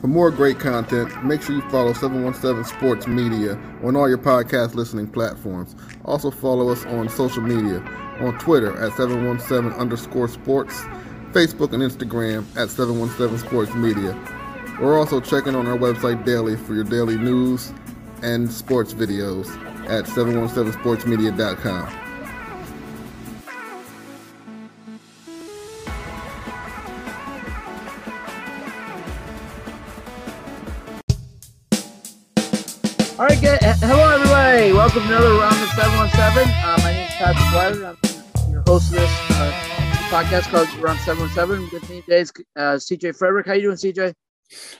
For more great content, make sure you follow 717 Sports Media on all your podcast listening platforms. Also follow us on social media on Twitter at 717 underscore sports, Facebook and Instagram at 717 Sports Media. We're also checking on our website daily for your daily news and sports videos at 717sportsmedia.com. Welcome to another round of 717. Uh, my name is Patrick Weiler. I'm your host of this uh, podcast called Round 717. With me today is uh, CJ Frederick. How you doing, CJ?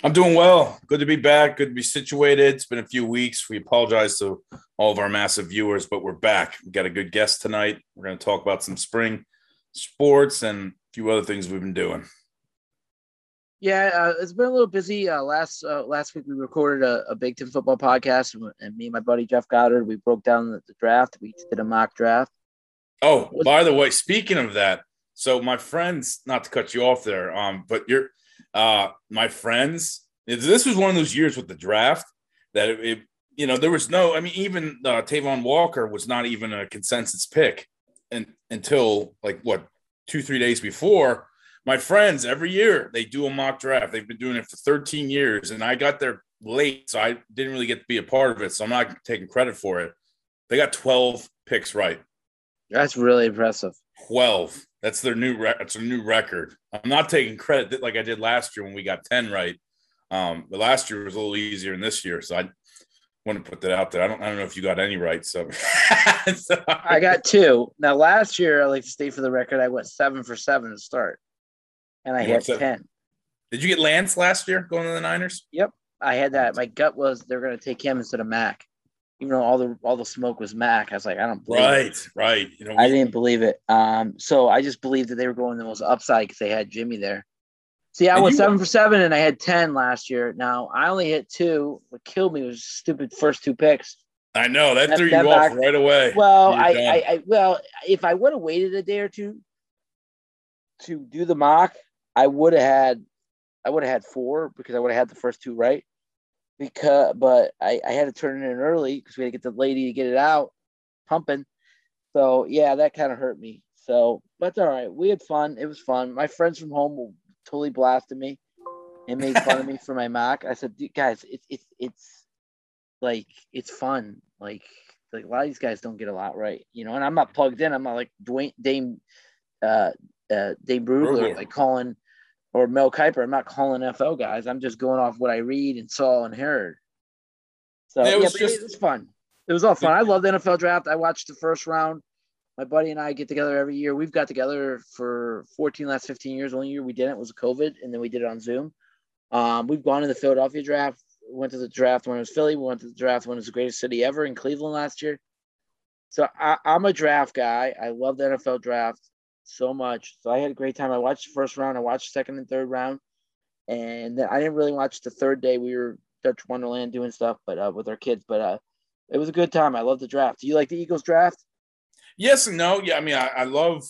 I'm doing well. Good to be back. Good to be situated. It's been a few weeks. We apologize to all of our massive viewers, but we're back. We got a good guest tonight. We're going to talk about some spring sports and a few other things we've been doing. Yeah, uh, it's been a little busy. Uh, last uh, last week we recorded a, a, Big Ten football podcast, and me and my buddy Jeff Goddard we broke down the, the draft. We did a mock draft. Oh, by the way, speaking of that, so my friends, not to cut you off there, um, but you're uh, my friends. This was one of those years with the draft that it, it you know, there was no. I mean, even uh, Travon Walker was not even a consensus pick, and until like what two three days before my friends every year they do a mock draft. They've been doing it for 13 years, and I got there late, so I didn't really get to be a part of it. So I'm not taking credit for it. They got 12 picks right. That's really impressive. 12. That's their new. Re- that's a new record. I'm not taking credit like I did last year when we got 10 right. Um, but last year was a little easier than this year, so I want to put that out there. I don't. I don't know if you got any right. So, I got two. Now last year, I like to state for the record, I went seven for seven to start and I had ten. Did you get Lance last year going to the Niners? Yep, I had that. My gut was they're going to take him instead of Mac, even though all the all the smoke was Mac. I was like, I don't believe right, it. right. You know, I didn't believe it. Um, so I just believed that they were going the most upside because they had Jimmy there. See, I went seven for seven, and I had ten last year. Now I only hit two. What killed me was stupid first two picks. I know that, that threw that you back, off right away. Well, I, I, I, well, if I would have waited a day or two to do the mock, I would have had I would have had four because I would have had the first two right. Because but I, I had to turn it in early because we had to get the lady to get it out pumping. So yeah, that kind of hurt me. So but all right. We had fun. It was fun. My friends from home totally blasted me and made fun of me for my mock. I said, guys, it's it's it's like it's fun. Like like a lot of these guys don't get a lot right, you know. And I'm not plugged in. I'm not like Dwayne Dame uh uh Dane Brugler, like calling or Mel Kiper. I'm not calling NFL guys. I'm just going off what I read and saw and heard. So it was, yeah, just, it was fun. It was all fun. I love the NFL draft. I watched the first round. My buddy and I get together every year. We've got together for 14 last 15 years. Only year we didn't was COVID, and then we did it on Zoom. Um, we've gone to the Philadelphia draft. Went to the draft when it was Philly. We went to the draft when it was the greatest city ever in Cleveland last year. So I, I'm a draft guy. I love the NFL draft so much. So I had a great time. I watched the first round, I watched second and third round, and I didn't really watch the third day. We were Dutch Wonderland doing stuff, but uh, with our kids. But uh, it was a good time. I love the draft. Do you like the Eagles draft? Yes and no. Yeah, I mean, I, I love.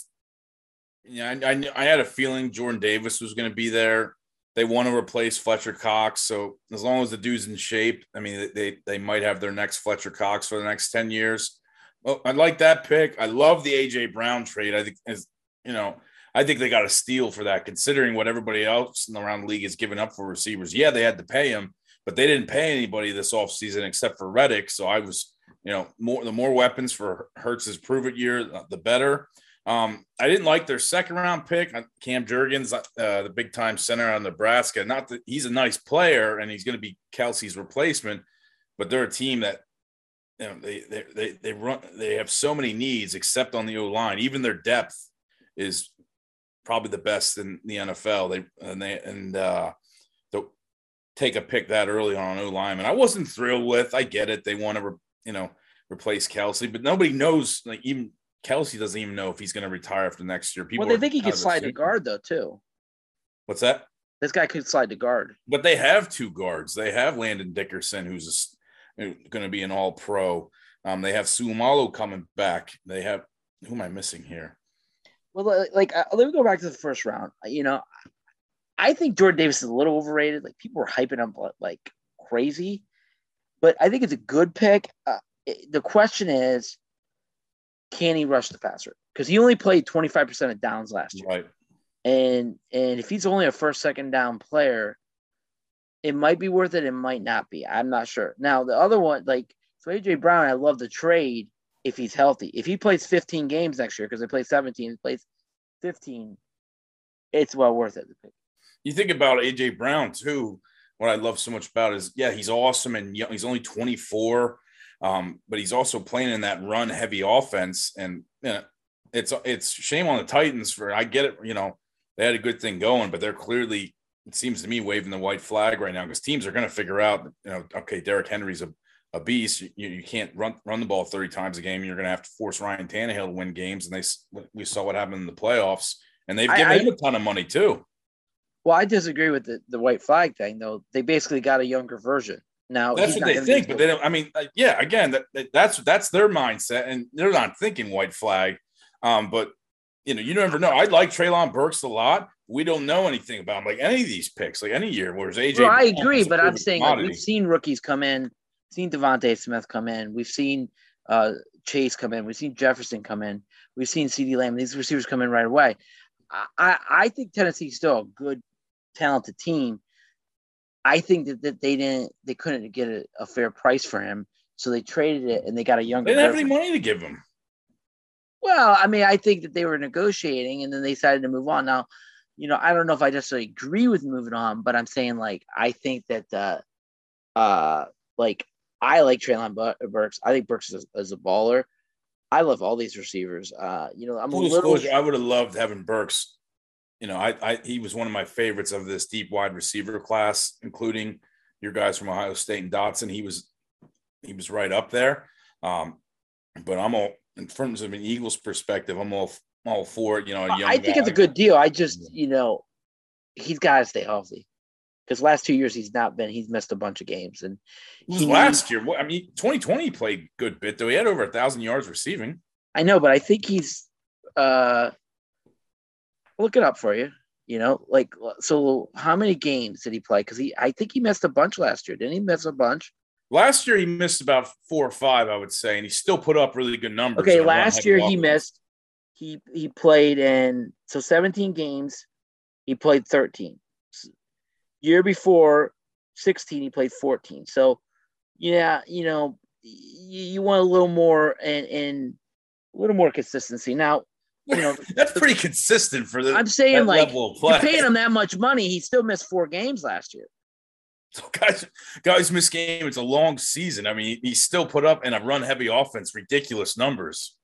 Yeah, I, I, I had a feeling Jordan Davis was going to be there. They want to replace Fletcher Cox, so as long as the dude's in shape, I mean, they they might have their next Fletcher Cox for the next ten years. Well, I like that pick. I love the AJ Brown trade. I think you know, I think they got a steal for that, considering what everybody else around the league has given up for receivers. Yeah, they had to pay him, but they didn't pay anybody this offseason except for Reddick. So I was, you know, more the more weapons for Hurts's prove it year, the better. Um, I didn't like their second round pick, uh, Cam Jurgens, uh, the big time center on Nebraska. Not that he's a nice player and he's going to be Kelce's replacement, but they're a team that you know they they they they run they have so many needs except on the O line. Even their depth is probably the best in the NFL. They and they and uh, to take a pick that early on O lineman, I wasn't thrilled with. I get it; they want to, re, you know, replace Kelce, but nobody knows. Like even Kelce doesn't even know if he's going to retire after next year. People well, they think he could slide to guard though too. What's that? This guy could slide to guard. But they have two guards. They have Landon Dickerson, who's going to be an All Pro. Um, they have Seumalo coming back. They have who am I missing here? Well, like, uh, let me go back to the first round. You know, I think Jordan Davis is a little overrated. Like people were hyping him like crazy, but I think it's a good pick. Uh, the question is, can he rush the passer? Because he only played 25% of downs last year. Right. And and if he's only a first, second down player, it might be worth it. It might not be. I'm not sure. Now the other one, like so AJ Brown, I love the trade if he's healthy. If he plays 15 games next year, because they play 17, he plays 15, it's well worth it. You think about AJ Brown too. What I love so much about is, yeah, he's awesome and he's only 24, um, but he's also playing in that run heavy offense. And you know, it's it's shame on the Titans for I get it. You know, they had a good thing going, but they're clearly it seems to me waving the white flag right now because teams are going to figure out, you know, okay, Derrick Henry's a, a beast. You, you can't run run the ball 30 times a game. You're going to have to force Ryan Tannehill to win games. And they we saw what happened in the playoffs, and they've given I, him a ton of money too. Well, I disagree with the, the white flag thing, though. They basically got a younger version. Now that's what they think, but they don't. I mean, uh, yeah, again, that, that, that's that's their mindset, and they're not thinking white flag. Um, but you know, you never know. I like Treylon Burks a lot. We don't know anything about him, like any of these picks, like any year. Whereas AJ, well, I agree, but I'm saying like, we've seen rookies come in, seen DeVonta Smith come in, we've seen uh, Chase come in, we've seen Jefferson come in, we've seen CeeDee Lamb. These receivers come in right away. I, I think Tennessee's still a good talented team. I think that, that they didn't, they couldn't get a, a fair price for him, so they traded it and they got a younger. They didn't have any money to give him. Well, I mean, I think that they were negotiating and then they decided to move on. Now, you know, I don't know if I necessarily agree with moving on, but I'm saying like I think that uh uh like I like Treylon Burks. I think Burks is a, is a baller. I love all these receivers. Uh, you know, I'm Full a little. I would have loved having Burks you know, I, I he was one of my favorites of this deep wide receiver class, including your guys from Ohio State and Dotson. He was he was right up there. Um, but I'm all in terms of an Eagles perspective, I'm all all for it. You know, I think guy. it's a good deal. I just you know he's got to stay healthy because last two years he's not been. He's missed a bunch of games, and he, last year. I mean, 2020 played good bit though. He had over a thousand yards receiving. I know, but I think he's uh look it up for you. You know, like so. How many games did he play? Because he, I think he missed a bunch last year. Didn't he miss a bunch? Last year he missed about four or five, I would say, and he still put up really good numbers. Okay, last year he missed. He he played in so 17 games. He played 13. Year before 16, he played 14. So, yeah, you know, you, you want a little more and and a little more consistency. Now, you know, that's pretty consistent for the. I'm saying like you're paying him that much money, he still missed four games last year. So guys, guys miss game. It's a long season. I mean, he still put up in a run heavy offense ridiculous numbers.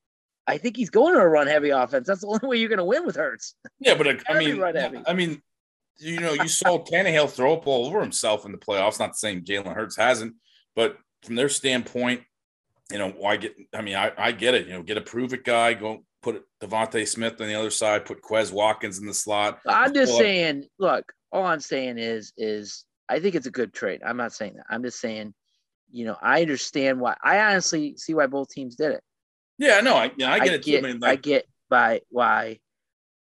I think he's going to a run heavy offense. That's the only way you're going to win with Hurts. Yeah, but uh, I mean, I mean, you know, you saw Tannehill throw up all over himself in the playoffs. Not saying Jalen Hurts hasn't, but from their standpoint, you know, why get? I mean, I, I get it. You know, get a prove it guy, go put DeVonta Smith on the other side, put Quez Watkins in the slot. I'm just saying, look, all I'm saying is, is I think it's a good trade. I'm not saying that. I'm just saying, you know, I understand why. I honestly see why both teams did it. Yeah, no, I, yeah, I get I it. Get, too. I, mean, like, I get by why,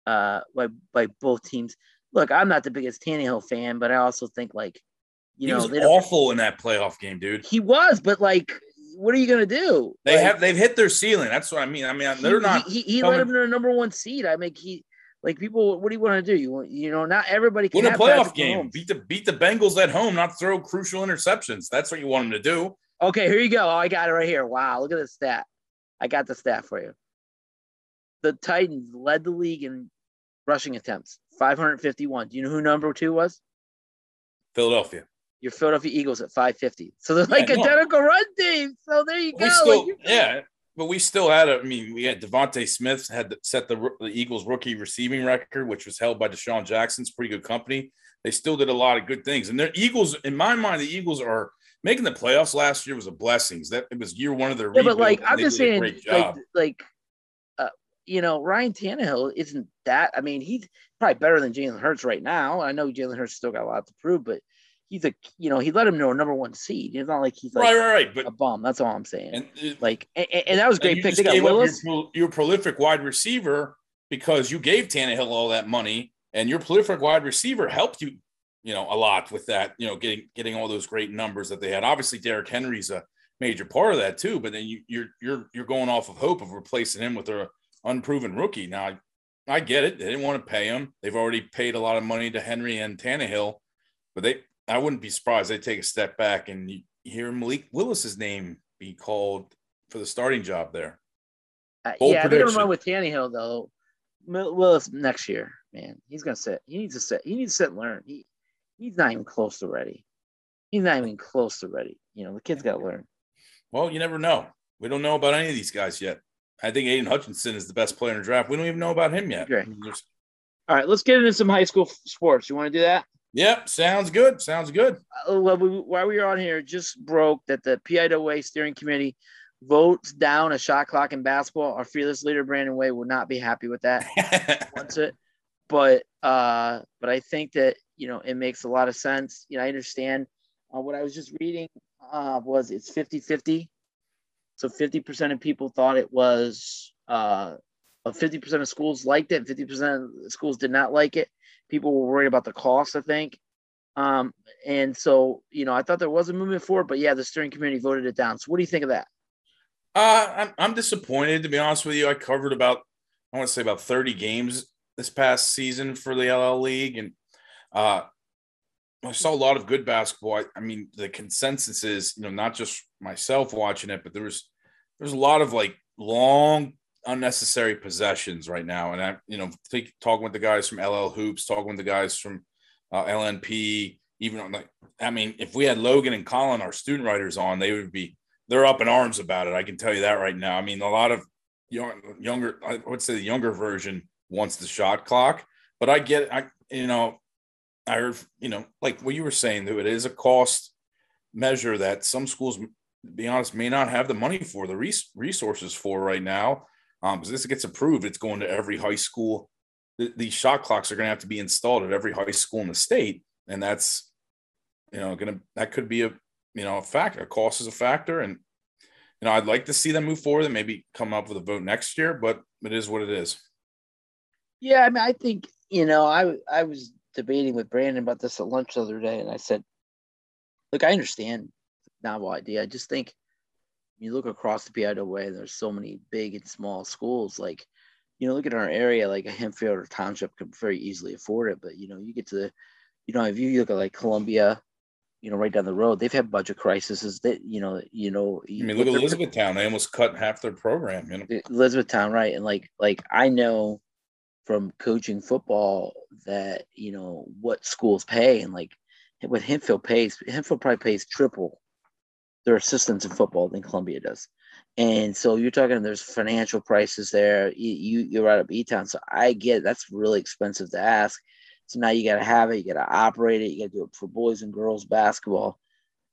uh, by by both teams. Look, I'm not the biggest Tannehill fan, but I also think like, you know, he know, was awful in that playoff game, dude. He was, but like what are you gonna do? They like, have they've hit their ceiling. That's what I mean. I mean, they're he, not. He, he, led them to the number one seed. I mean, he like people. What do you want to do? You want you know, not everybody can win a playoff game. Beat the beat the Bengals at home. Not throw crucial interceptions. That's what you want them to do. Okay, here you go. Oh, I got it right here. Wow, look at this stat. I got the stat for you. The Titans led the league in rushing attempts, 551. Do you know who number two was? Philadelphia your Philadelphia Eagles at 550. So they're like yeah, identical no. run teams. So there you go. Still, like yeah, but we still had. A, I mean, we had DeVonta Smith had set the, the Eagles rookie receiving record, which was held by DeSean Jackson's pretty good company. They still did a lot of good things, and their Eagles, in my mind, the Eagles are making the playoffs last year was a blessing. That it was year one of their yeah, but like I'm just saying, like, like you know, Ryan Tannehill isn't that. I mean, he's probably better than Jalen Hurts right now. I know Jalen Hurts still got a lot to prove, but he's a you know he let him know a number one seed. It's not like he's like right, right, right. But a bum. That's all I'm saying. And, uh, like, and, and that was great pick. They got Willis. Your, your, prolific wide receiver because you gave Tannehill all that money and your prolific wide receiver helped you, you know, a lot with that. You know, getting getting all those great numbers that they had. Obviously, Derrick Henry's a major part of that too. But then you, you're you're you're going off of hope of replacing him with a unproven rookie. Now, I get it. They didn't want to pay him. They've already paid a lot of money to Henry and Tannehill, but they I wouldn't be surprised they take a step back and you hear Malik Willis's name be called for the starting job there. Uh, yeah, they're gonna run with Tannehill though. Willis next year, man, he's gonna sit. He needs to sit. He needs to sit and learn. He he's not even close to ready. He's not even close to ready. You know, the kid's got to learn. Well, you never know. We don't know about any of these guys yet. I think Aidan Hutchinson is the best player in the draft. We don't even know about him yet. Great. All right, let's get into some high school sports. You want to do that? Yep, sounds good. Sounds good. Uh, well, we, while we were on here, just broke that the PIAA steering committee votes down a shot clock in basketball. Our fearless leader Brandon Way will not be happy with that. wants it, but uh, but I think that you know it makes a lot of sense. You know, I understand. Uh, what I was just reading uh, was it's 50-50 so 50% of people thought it was, uh, 50% of schools liked it, 50% of schools did not like it. People were worried about the cost, I think. Um, and so, you know, I thought there was a movement for it, but yeah, the steering committee voted it down. So what do you think of that? Uh, I'm, I'm disappointed, to be honest with you. I covered about, I want to say about 30 games this past season for the LL League. And uh, I saw a lot of good basketball. I, I, mean, the consensus is, you know, not just myself watching it, but there was there's a lot of like long unnecessary possessions right now. And I, you know, think, talking with the guys from LL Hoops, talking with the guys from uh, LNP, even on like, I mean, if we had Logan and Colin, our student writers on, they would be, they're up in arms about it. I can tell you that right now. I mean, a lot of young, younger, I would say the younger version wants the shot clock, but I get, I, you know, I heard, you know, like what you were saying, that it is a cost measure that some schools be honest, may not have the money for the res- resources for right now. Um, because this gets approved, it's going to every high school. The, these shot clocks are going to have to be installed at every high school in the state, and that's you know going to that could be a you know a factor. Cost is a factor, and you know I'd like to see them move forward and maybe come up with a vote next year, but it is what it is. Yeah, I mean, I think you know, I I was debating with Brandon about this at lunch the other day, and I said, look, I understand novel idea. I just think you look across the PIAA, there's so many big and small schools. Like, you know, look at our area, like a Hempfield or Township could very easily afford it. But you know, you get to the, you know, if you look at like Columbia, you know, right down the road, they've had budget crises. That you know, you know. I mean, look at Elizabethtown. They almost cut half their program. You know, Elizabethtown, right? And like, like I know from coaching football that you know what schools pay, and like what Hempfield pays, Hempfield probably pays triple their assistants in football than Columbia does. And so you're talking there's financial prices there. You, you you're right up E Town. So I get it. that's really expensive to ask. So now you gotta have it, you gotta operate it, you gotta do it for boys and girls basketball.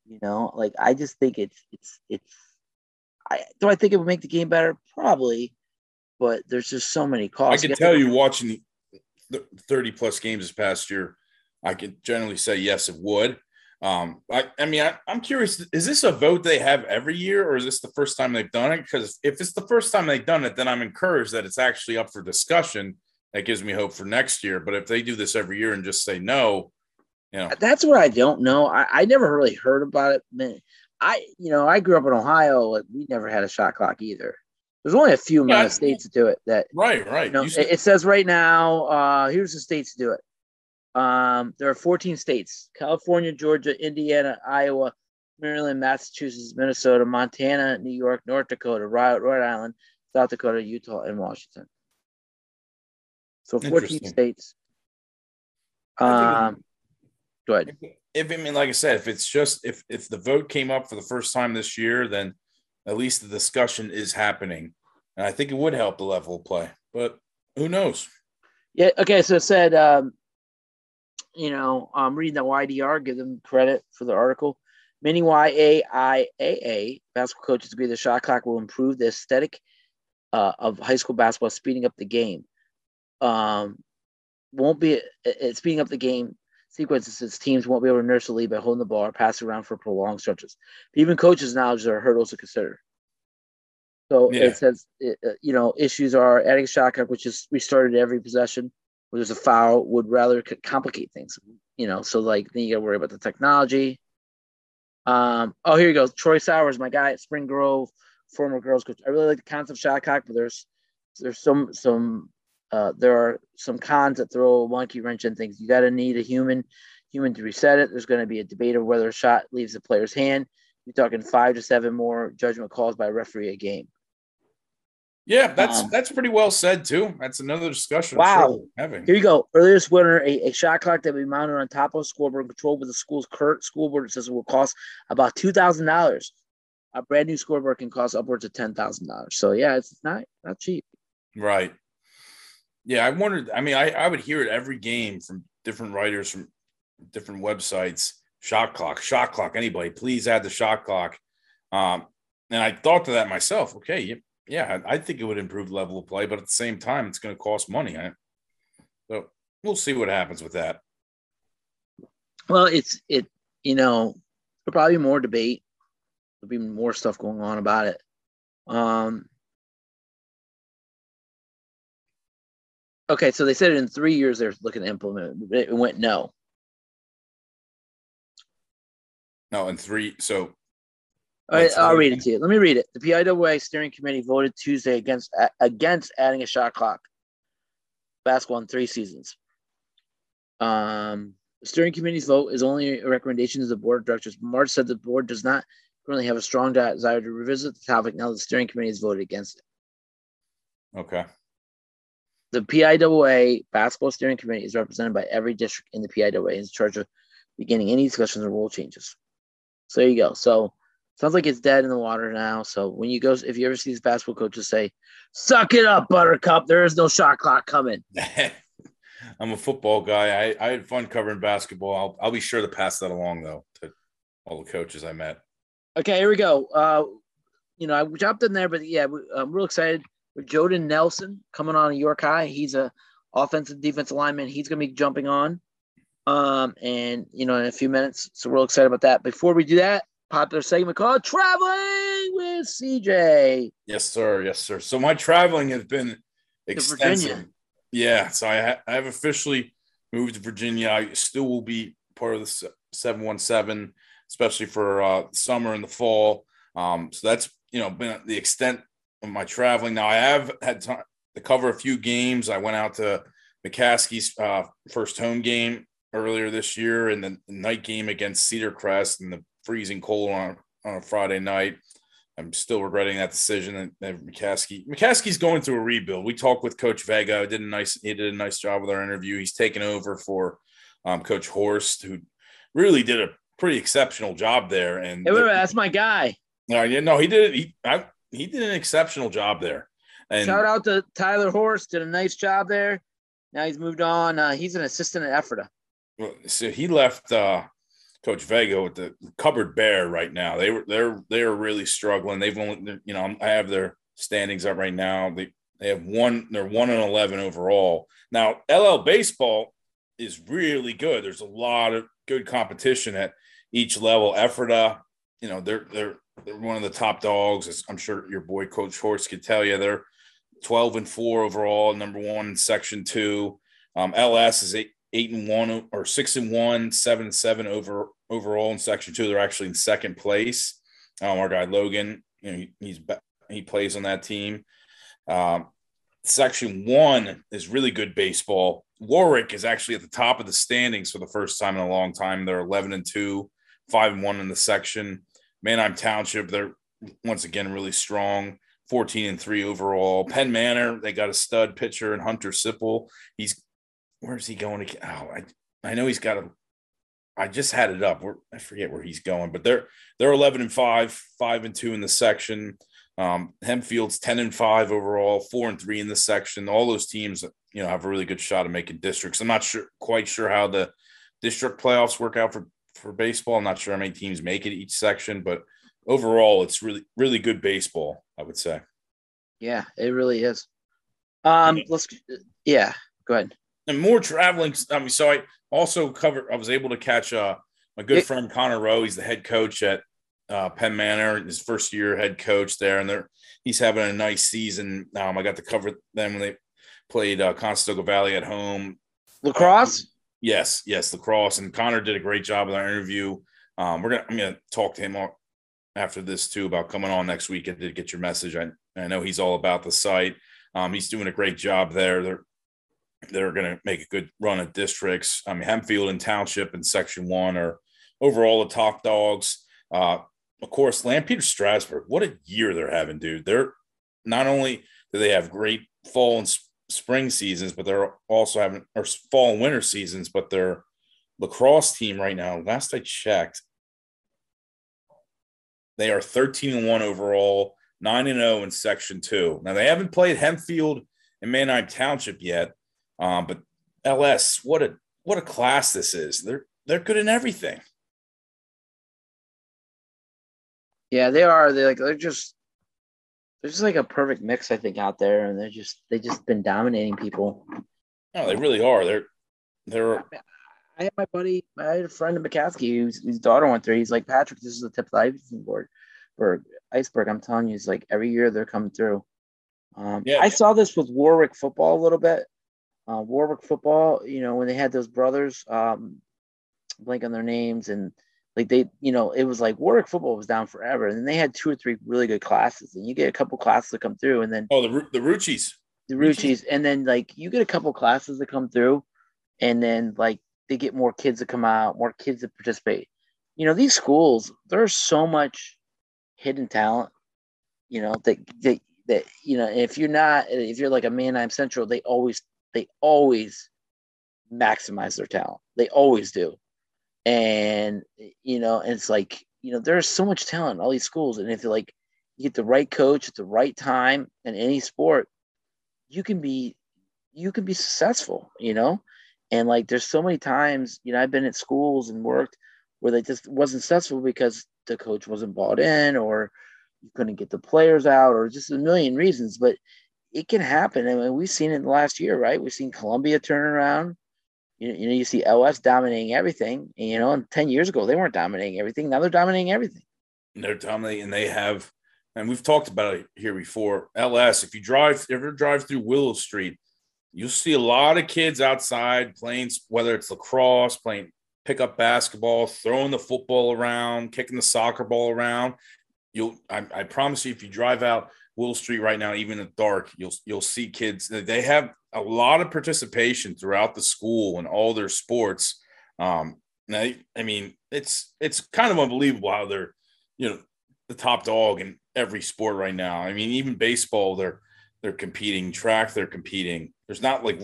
You know, like I just think it's it's it's I do I think it would make the game better? Probably, but there's just so many costs. I can tell you watching the 30 plus games this past year, I can generally say yes, it would. Um, I, I mean, I, am curious, is this a vote they have every year or is this the first time they've done it? Because if it's the first time they've done it, then I'm encouraged that it's actually up for discussion. That gives me hope for next year. But if they do this every year and just say no, you know, that's what I don't know. I, I never really heard about it. Man, I, you know, I grew up in Ohio. We never had a shot clock either. There's only a few yeah, amount of states that do it. That right, right. You know, it, it, says right now. Uh, here's the states to do it: um, there are 14 states California, Georgia, Indiana, Iowa, Maryland, Massachusetts, Minnesota, Montana, New York, North Dakota, Rhode, Rhode Island, South Dakota, Utah, and Washington. So 14 states. Um, go ahead. If, if I mean, like I said, if it's just if if the vote came up for the first time this year, then at least the discussion is happening, and I think it would help the level of play. But who knows? Yeah. Okay. So it said um, you know, I'm reading the YDR, give them credit for the article. Many YAIAA basketball coaches agree the shot clock will improve the aesthetic uh, of high school basketball, speeding up the game. Um, won't be it, speeding up the game sequences as teams won't be able to nurse the lead by holding the ball or pass around for prolonged stretches. But even coaches acknowledge there are hurdles to consider. So yeah. it says, it, uh, you know, issues are adding shot clock, which is restarted every possession, where there's a foul would rather complicate things. You know, so like then you got to worry about the technology. Um, oh, here you go. Troy Sowers, my guy at Spring Grove, former girls coach. I really like the concept shot clock, but there's there's some some uh, there are some cons that throw a wonky wrench in things. You got to need a human human to reset it. There's going to be a debate of whether a shot leaves the player's hand. You're talking five to seven more judgment calls by a referee a game. Yeah, that's um, that's pretty well said too. That's another discussion. Wow. Sure Here you go. Earliest winner, a, a, shot clock that we mounted on top of a scoreboard controlled with the school's current school board system will cost about two thousand dollars. A brand new scoreboard can cost upwards of ten thousand dollars. So yeah, it's not not cheap. Right. Yeah, I wondered. I mean, I, I would hear it every game from different writers from different websites. Shot clock, shot clock. Anybody, please add the shot clock. Um, and I thought to that myself. Okay, yeah, I think it would improve level of play, but at the same time, it's going to cost money. So we'll see what happens with that. Well, it's it. You know, there'll probably be more debate. There'll be more stuff going on about it. Um. Okay, so they said in three years they're looking to implement it. It went no. No, in three. So all right, I'll read it to you. Let me read it. The PIAA steering committee voted Tuesday against against adding a shot clock. Basketball in three seasons. Um, the steering committee's vote is only a recommendation to the board of directors. March said the board does not currently have a strong desire to revisit the topic now the steering committee has voted against it. Okay. The PIAA basketball steering committee is represented by every district in the PIAA and is in charge of beginning any discussions or rule changes. So there you go. So sounds like it's dead in the water now. So when you go, if you ever see these basketball coaches say, "Suck it up, Buttercup," there is no shot clock coming. I'm a football guy. I, I had fun covering basketball. I'll, I'll be sure to pass that along though to all the coaches I met. Okay, here we go. Uh, you know, I jumped in there, but yeah, I'm real excited with Joden Nelson coming on York High. He's a offensive defensive lineman. He's going to be jumping on, um, and you know, in a few minutes. So we're real excited about that. Before we do that, popular segment called Traveling with CJ. Yes, sir. Yes, sir. So my traveling has been extensive. Yeah. So I, ha- I have officially moved to Virginia. I still will be part of the 717, especially for uh, summer and the fall. Um, so that's, you know, been the extent of my traveling. Now I have had time to cover a few games. I went out to McCaskey's uh, first home game earlier this year and the night game against Cedar Crest and the freezing cold on, on a Friday night. I'm still regretting that decision. And McCaskey, McCaskey's going through a rebuild. We talked with Coach Vega. Did a nice, he did a nice job with our interview. He's taken over for um, Coach Horst, who really did a pretty exceptional job there. And hey, wait, wait, that's my guy. No, yeah, no, he did. He I, he did an exceptional job there. And shout out to Tyler Horst. Did a nice job there. Now he's moved on. Uh, he's an assistant at Ephrata. So he left. Uh, Coach Vega with the cupboard bare right now. They were they're they're really struggling. They've only you know I have their standings up right now. They they have one they're one and eleven overall. Now LL baseball is really good. There's a lot of good competition at each level. Ephrata, you know, they're they're they're one of the top dogs. As I'm sure your boy Coach Horst could tell you. They're 12 and four overall, number one in section two. Um, LS is eight, eight and one or six and one, seven and seven over overall in section two. They're actually in second place. Um, our guy Logan, you know, he, he's he plays on that team. Um, section one is really good baseball. Warwick is actually at the top of the standings for the first time in a long time. They're 11 and two, five and one in the section. Manheim Township, they're once again really strong. 14 and 3 overall. Penn Manor, they got a stud pitcher and Hunter Sipple. He's where's he going to? Oh, I I know he's got a. I just had it up. I forget where he's going, but they're they're eleven and five, five and two in the section. Um, Hempfield's ten and five overall, four and three in the section. All those teams, you know, have a really good shot of making districts. I'm not sure, quite sure how the district playoffs work out for for baseball. I'm not sure how many teams make it each section, but overall, it's really really good baseball. I would say. Yeah, it really is. Um, let's yeah, go ahead and more traveling. I mean, so I also covered. I was able to catch uh, my good it, friend Connor Rowe. He's the head coach at uh, Penn Manor, his first year head coach there, and they're he's having a nice season. Um, I got to cover them when they played uh, Conestoga Valley at home. Lacrosse. Uh, yes, yes, lacrosse. And Connor did a great job with our interview. Um, we're gonna I'm gonna talk to him after this too about coming on next week. and to get your message. I I know he's all about the site. Um, he's doing a great job there. They're they're going to make a good run at districts. I mean, Hempfield and Township in Section One are overall the top dogs. Uh, of course, Lampeter Strasburg. What a year they're having, dude. They're not only do they have great fall and spring seasons, but they're also having or fall and winter seasons. But their lacrosse team right now, last I checked, they are 13 and 1 overall, 9 and 0 in section 2. Now they haven't played Hempfield and Manheim Township yet. Um, but LS, what a what a class this is. They're they're good in everything. Yeah, they are. They're like they're just they're just like a perfect mix, I think, out there, and they're just they just been dominating people. No, they really are. They're they're. I had my buddy, I had a friend in McCaskey whose, his daughter went there. He's like, Patrick, this is the tip of the iceberg board for iceberg. I'm telling you, it's like every year they're coming through. Um, yeah. I saw this with Warwick football a little bit. Uh, Warwick football, you know, when they had those brothers, um, blank on their names, and like they, you know, it was like Warwick football was down forever, and then they had two or three really good classes, and you get a couple classes to come through, and then oh, the the Ruchis, the Ruchis, and then like you get a couple classes to come through, and then like they get more kids to come out, more kids to participate. You know, these schools, there's so much hidden talent. You know that that that you know if you're not if you're like a Manheim Central, they always they always maximize their talent. They always do and you know, and it's like you know, there's so much talent in all these schools, and if you like you get the right coach at the right time in any sport, you can be you can be successful, you know. And like, there's so many times, you know, I've been at schools and worked where they just wasn't successful because the coach wasn't bought in, or you couldn't get the players out, or just a million reasons. But it can happen. I mean, we've seen it in the last year, right? We've seen Columbia turn around you, you know, you see LS dominating everything. And, you know, and 10 years ago, they weren't dominating everything. Now they're dominating everything. They're dominating, and they have, and we've talked about it here before. LS, if you drive, ever drive through Willow Street, you'll see a lot of kids outside playing, whether it's lacrosse, playing pickup basketball, throwing the football around, kicking the soccer ball around. You'll, I, I promise you, if you drive out Willow Street right now, even in the dark, you'll you'll see kids. They have a lot of participation throughout the school and all their sports. Um, I, I mean, it's it's kind of unbelievable how they're, you know, the top dog in every sport right now. I mean, even baseball, they're they're competing. Track, they're competing. There's not like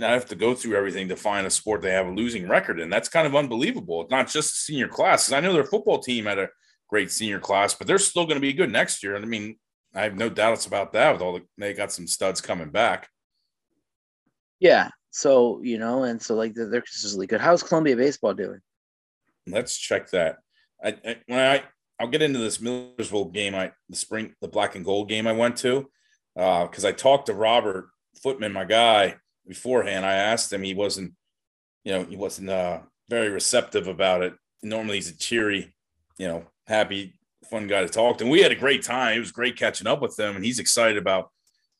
I have to go through everything to find a sport they have a losing record in. That's kind of unbelievable. It's not just senior classes. I know their football team had a great senior class, but they're still going to be good next year. And I mean, I have no doubts about that. With all the, they got some studs coming back. Yeah. So, you know, and so like they're, consistently good. How's Columbia baseball doing? Let's check that. I, I when I I'll get into this Millersville game. I the spring the black and gold game I went to because uh, I talked to Robert Footman, my guy, beforehand. I asked him. He wasn't, you know, he wasn't uh, very receptive about it. Normally he's a cheery, you know, happy, fun guy to talk to. And we had a great time. It was great catching up with him, and he's excited about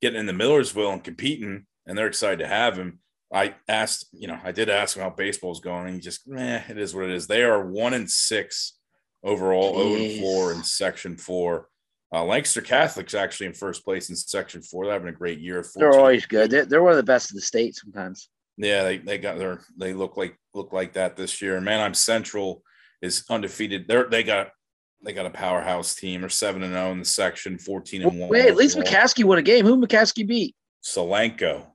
getting into Millersville and competing and they're excited to have him. I asked, you know, I did ask him how baseball's going. And he just, eh, it is what it is. They are one and six overall, Jeez. 0 and four in section four. Uh, Lancaster Catholic's actually in first place in section four. They're having a great year. They're always good. They're, they're one of the best in the state sometimes. Yeah, they, they got their they look like look like that this year. And Manheim Central is undefeated. They're they got they got a powerhouse team. They're seven and zero oh in the section, fourteen and one. Wait, at least McCaskey won a game. Who McCaskey beat? Solanco.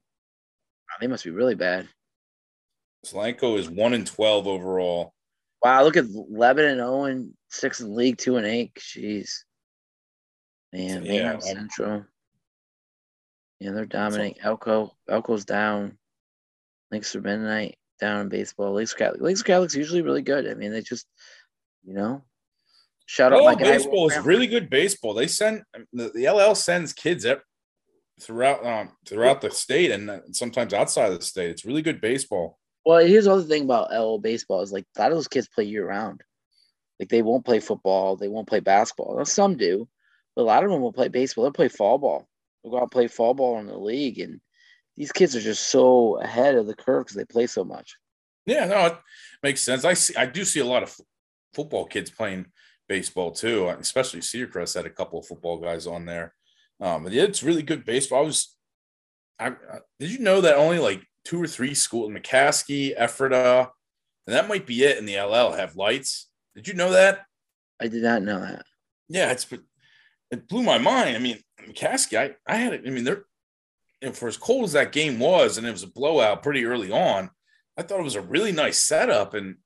They must be really bad. Solanco is one and twelve overall. Wow, look at Lebanon, Owen, oh six in league, two and eight. Jeez, man, yeah, man, Central. Yeah, they're dominating. Elco, Elco's down. Links for Mennonite down in baseball. Lakes Catholic, Lakes Catholic's usually really good. I mean, they just, you know, shout out. Oh, baseball is really good. Baseball. They send the, the LL sends kids up throughout um, throughout the state and sometimes outside of the state. It's really good baseball. Well, here's the other thing about LO baseball is like a lot of those kids play year round. Like they won't play football, they won't play basketball. Now, some do, but a lot of them will play baseball. They'll play fall ball. They'll go out and play fall ball in the league, and these kids are just so ahead of the curve because they play so much. Yeah, no, it makes sense. I see. I do see a lot of f- football kids playing baseball too, especially Cedar Crest had a couple of football guys on there. Um, but yeah, it's really good baseball. I was, I, I did you know that only like two or three schools, McCaskey, Ephrata, and that might be it in the LL have lights. Did you know that? I did not know that. Yeah, it's it blew my mind. I mean, McCaskey, I, I had it. I mean, they're know, for as cold as that game was, and it was a blowout pretty early on. I thought it was a really nice setup, and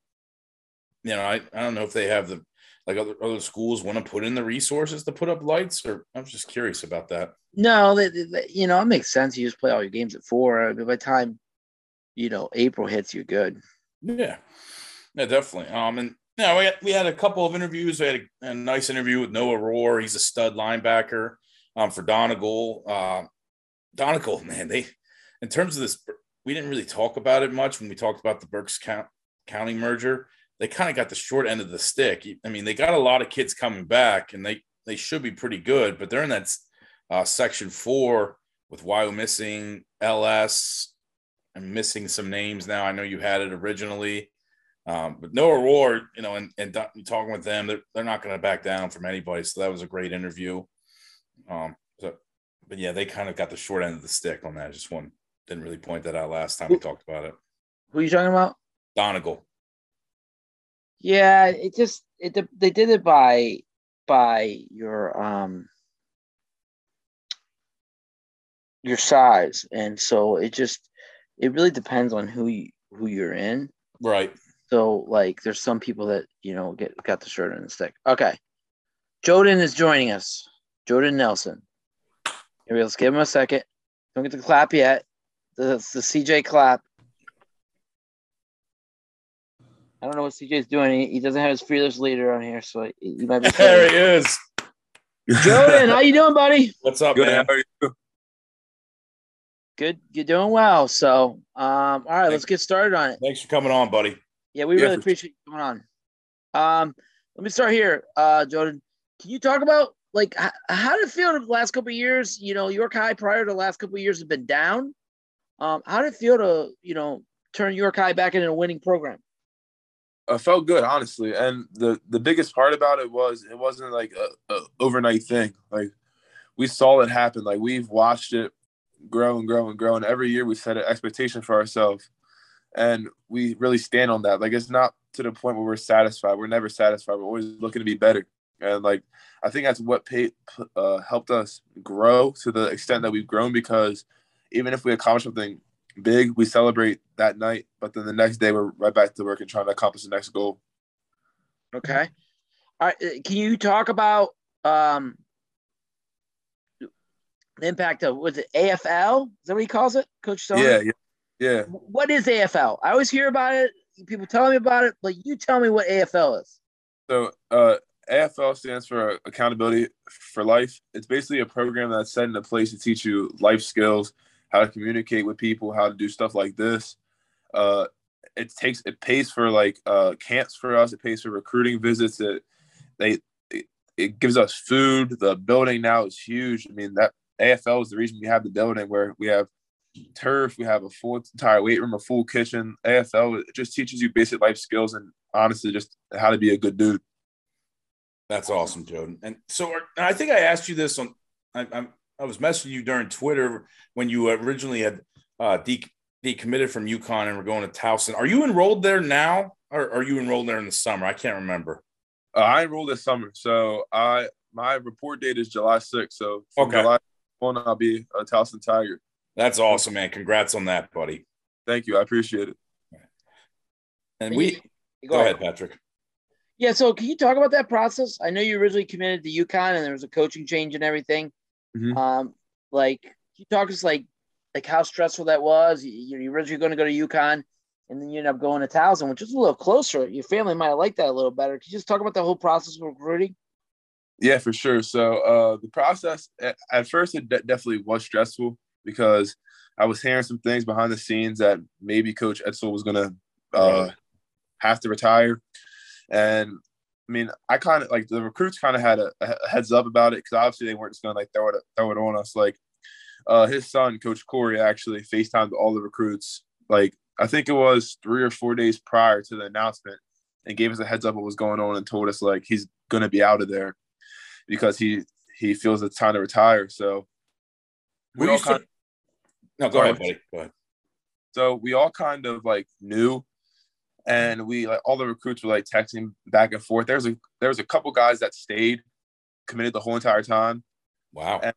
you know, I, I don't know if they have the like other other schools want to put in the resources to put up lights, or I'm just curious about that. No, they, they, you know, it makes sense. You just play all your games at four. I mean, by the time you know April hits, you're good. Yeah, yeah, definitely. Um, and you know, we had, we had a couple of interviews. We had a, a nice interview with Noah Rohr. He's a stud linebacker. Um, for Donegal. Uh, Donegal, man, they in terms of this, we didn't really talk about it much when we talked about the Berks County merger. They kind of got the short end of the stick. I mean, they got a lot of kids coming back, and they they should be pretty good, but they're in that uh, section four with Wyomissing, LS. I'm missing some names now. I know you had it originally. Um, but Noah Rohr, you know, and, and talking with them, they're, they're not going to back down from anybody. So that was a great interview. Um, so, but yeah, they kind of got the short end of the stick on that. I just one didn't really point that out last time we talked about it. Who are you talking about? Donegal. Yeah, it just it they did it by by your um your size, and so it just it really depends on who you who you're in. Right. So like, there's some people that you know get got the short end of the stick. Okay, Joden is joining us. Joden Nelson. Here, let's give him a second. Don't get the clap yet. That's the CJ clap. I don't know what CJ's doing. He, he doesn't have his fearless leader on here, so he, he might be. there he is. Joden, how you doing, buddy? What's up, Good. man? How are you? Good. You're doing well. So, um, all right, let's get started on it. Thanks for coming on, buddy. Yeah, we Yeah, really for appreciate you coming on. Um, let me start here, uh, Joden. Can you talk about like h- how did it feel the last couple of years? You know, York High prior to the last couple of years have been down. Um, how did it feel to you know turn York High back into a winning program? I felt good, honestly. And the the biggest part about it was it wasn't like a, a overnight thing. Like we saw it happen. Like we've watched it grow and grow and grow. And every year we set an expectation for ourselves, and we really stand on that. Like it's not to the point where we're satisfied. We're never satisfied. We're always looking to be better. And like I think that's what paid, uh, helped us grow to the extent that we've grown because even if we accomplish something big, we celebrate that night, but then the next day we're right back to work and trying to accomplish the next goal. Okay. All right. uh, Can you talk about um, the impact of was it AFL? Is that what he calls it, Coach Stone? Yeah, yeah, yeah. What is AFL? I always hear about it. People tell me about it, but you tell me what AFL is. So uh, AFL stands for Accountability for Life. It's basically a program that's set into place to teach you life skills, how to communicate with people, how to do stuff like this. Uh, it takes it pays for like uh, camps for us. It pays for recruiting visits. It they it, it gives us food. The building now is huge. I mean that AFL is the reason we have the building where we have turf, we have a full entire weight room, a full kitchen. AFL it just teaches you basic life skills and honestly just how to be a good dude. That's awesome, Joden. And so are- and I think I asked you this on. I, I, I was messaging you during Twitter when you originally had uh, de- decommitted from UConn and were going to Towson. Are you enrolled there now, or are you enrolled there in the summer? I can't remember. Uh, I enrolled this summer, so I my report date is July 6th. So from Okay. July one, I'll be a Towson Tiger. That's awesome, man. Congrats on that, buddy. Thank you, I appreciate it. And we Go, go ahead, Patrick. Yeah. So can you talk about that process? I know you originally committed to UConn and there was a coaching change and everything. Mhm. Um, like, can you talk us like, like how stressful that was? You, you're originally going to go to UConn and then you end up going to Towson, which is a little closer. Your family might have liked that a little better. Can you just talk about the whole process of recruiting? Yeah, for sure. So uh, the process at, at first it de- definitely was stressful because I was hearing some things behind the scenes that maybe Coach Edsall was gonna uh, have to retire, and I mean I kind of like the recruits kind of had a, a heads up about it because obviously they weren't just gonna like throw it throw it on us like uh, his son, Coach Corey, actually FaceTimed all the recruits. Like I think it was three or four days prior to the announcement, and gave us a heads up what was going on and told us like he's gonna be out of there because he he feels it's time to retire. So we all kind of, no go ahead, buddy. Go ahead. So we all kind of like knew, and we like all the recruits were like texting back and forth. There's a there's a couple guys that stayed, committed the whole entire time. Wow. And,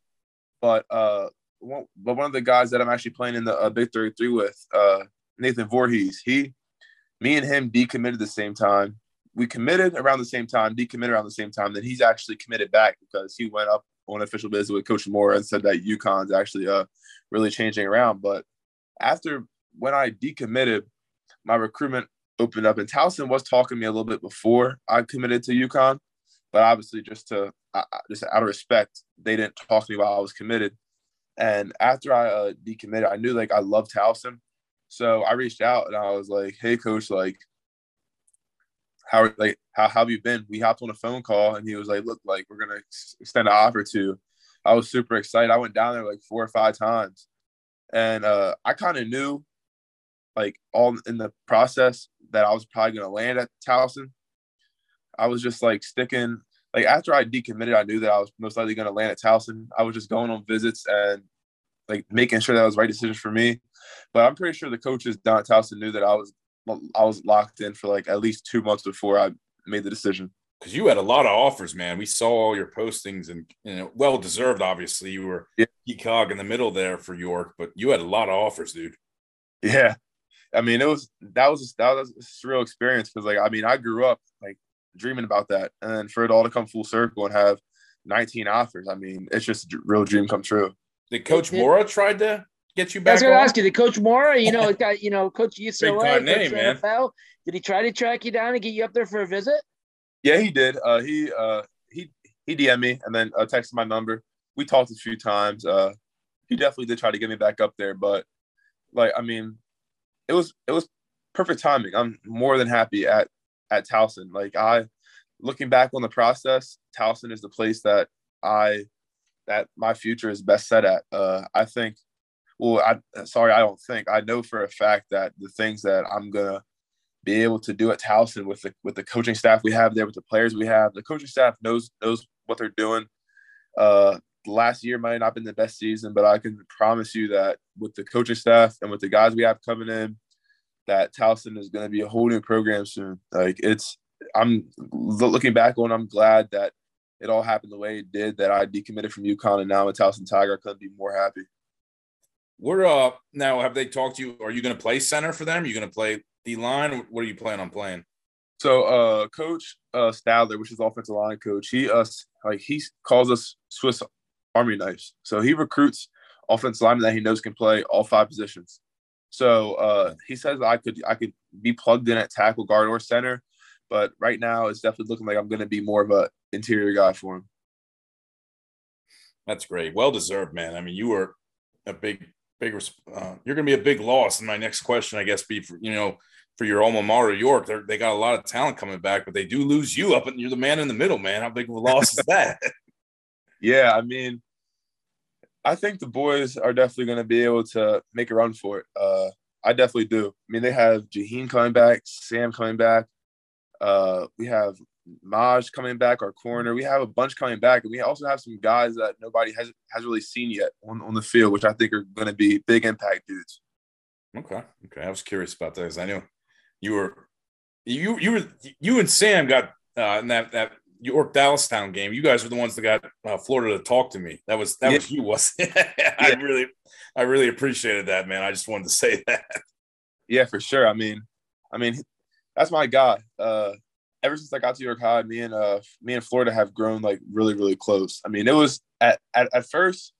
but uh, one, but one of the guys that I'm actually playing in the uh, Big 33 with, uh, Nathan Voorhees, he, me and him decommitted the same time. We committed around the same time, decommitted around the same time. Then he's actually committed back because he went up on official visit with Coach Mora and said that UConn's actually uh really changing around. But after when I decommitted, my recruitment opened up, and Towson was talking to me a little bit before I committed to UConn, but obviously just to just out of respect, they didn't talk to me while I was committed. And after I uh, decommitted, I knew like I loved Towson, so I reached out and I was like, "Hey, coach, like." How like how, how have you been? We hopped on a phone call and he was like, "Look, like we're gonna extend an offer to." I was super excited. I went down there like four or five times, and uh, I kind of knew like all in the process that I was probably going to land at Towson. I was just like sticking, like after I decommitted, I knew that I was most likely going to land at Towson. I was just going on visits and like making sure that was the right decision for me. But I'm pretty sure the coaches down at Towson knew that I was I was locked in for like at least two months before I made the decision. Because you had a lot of offers, man. We saw all your postings and you know, well deserved. Obviously, you were yeah. cog in the middle there for York, but you had a lot of offers, dude. Yeah, I mean, it was that was that was a surreal experience because like I mean, I grew up like dreaming about that, and then for it all to come full circle and have 19 offers, I mean, it's just a real dream come true. Did Coach Mora tried to get you back? I was going to ask you. Did Coach Mora, you know, got you know, Coach UCLA, name, man. NFL, did he try to track you down and get you up there for a visit? Yeah, he did. Uh, he uh, he he DM'd me and then uh, texted my number. We talked a few times. Uh, he definitely did try to get me back up there, but like, I mean, it was it was perfect timing. I'm more than happy at at Towson. Like I looking back on the process, Towson is the place that I that my future is best set at. Uh, I think. Well, I sorry, I don't think. I know for a fact that the things that I'm gonna be able to do at Towson with the with the coaching staff we have there, with the players we have, the coaching staff knows knows what they're doing. Uh, last year might not have been the best season, but I can promise you that with the coaching staff and with the guys we have coming in, that Towson is going to be a whole new program soon. Like it's, I'm looking back on, I'm glad that it all happened the way it did. That I decommitted from UConn and now a Towson Tiger. I couldn't be more happy. We're uh now. Have they talked to you? Are you going to play center for them? Are you going to play the line? What are you planning on playing? So, uh, Coach uh, Stadler, which is offensive line coach, he us like he calls us Swiss Army knives. So he recruits offensive linemen that he knows can play all five positions. So uh, he says I could I could be plugged in at tackle, guard, or center, but right now it's definitely looking like I'm going to be more of a interior guy for him. That's great. Well deserved, man. I mean, you were a big, big. Uh, you're going to be a big loss. And my next question, I guess, be for you know for your alma mater, York. They're, they got a lot of talent coming back, but they do lose you up, and you're the man in the middle, man. How big of a loss is that? yeah, I mean, I think the boys are definitely going to be able to make a run for it. Uh, I definitely do. I mean, they have Jaheim coming back, Sam coming back. Uh, we have Maj coming back, our corner. We have a bunch coming back, and we also have some guys that nobody has has really seen yet on, on the field, which I think are going to be big impact dudes. Okay, okay. I was curious about those. I knew you were you you were you and Sam got uh, in that that York Dallastown game, you guys were the ones that got uh, Florida to talk to me. That was that yeah. was you, was I yeah. really, I really appreciated that, man. I just wanted to say that. Yeah, for sure. I mean, I mean, that's my guy. Uh, ever since I got to York High, me and uh, me and Florida have grown like really, really close. I mean, it was at at, at first,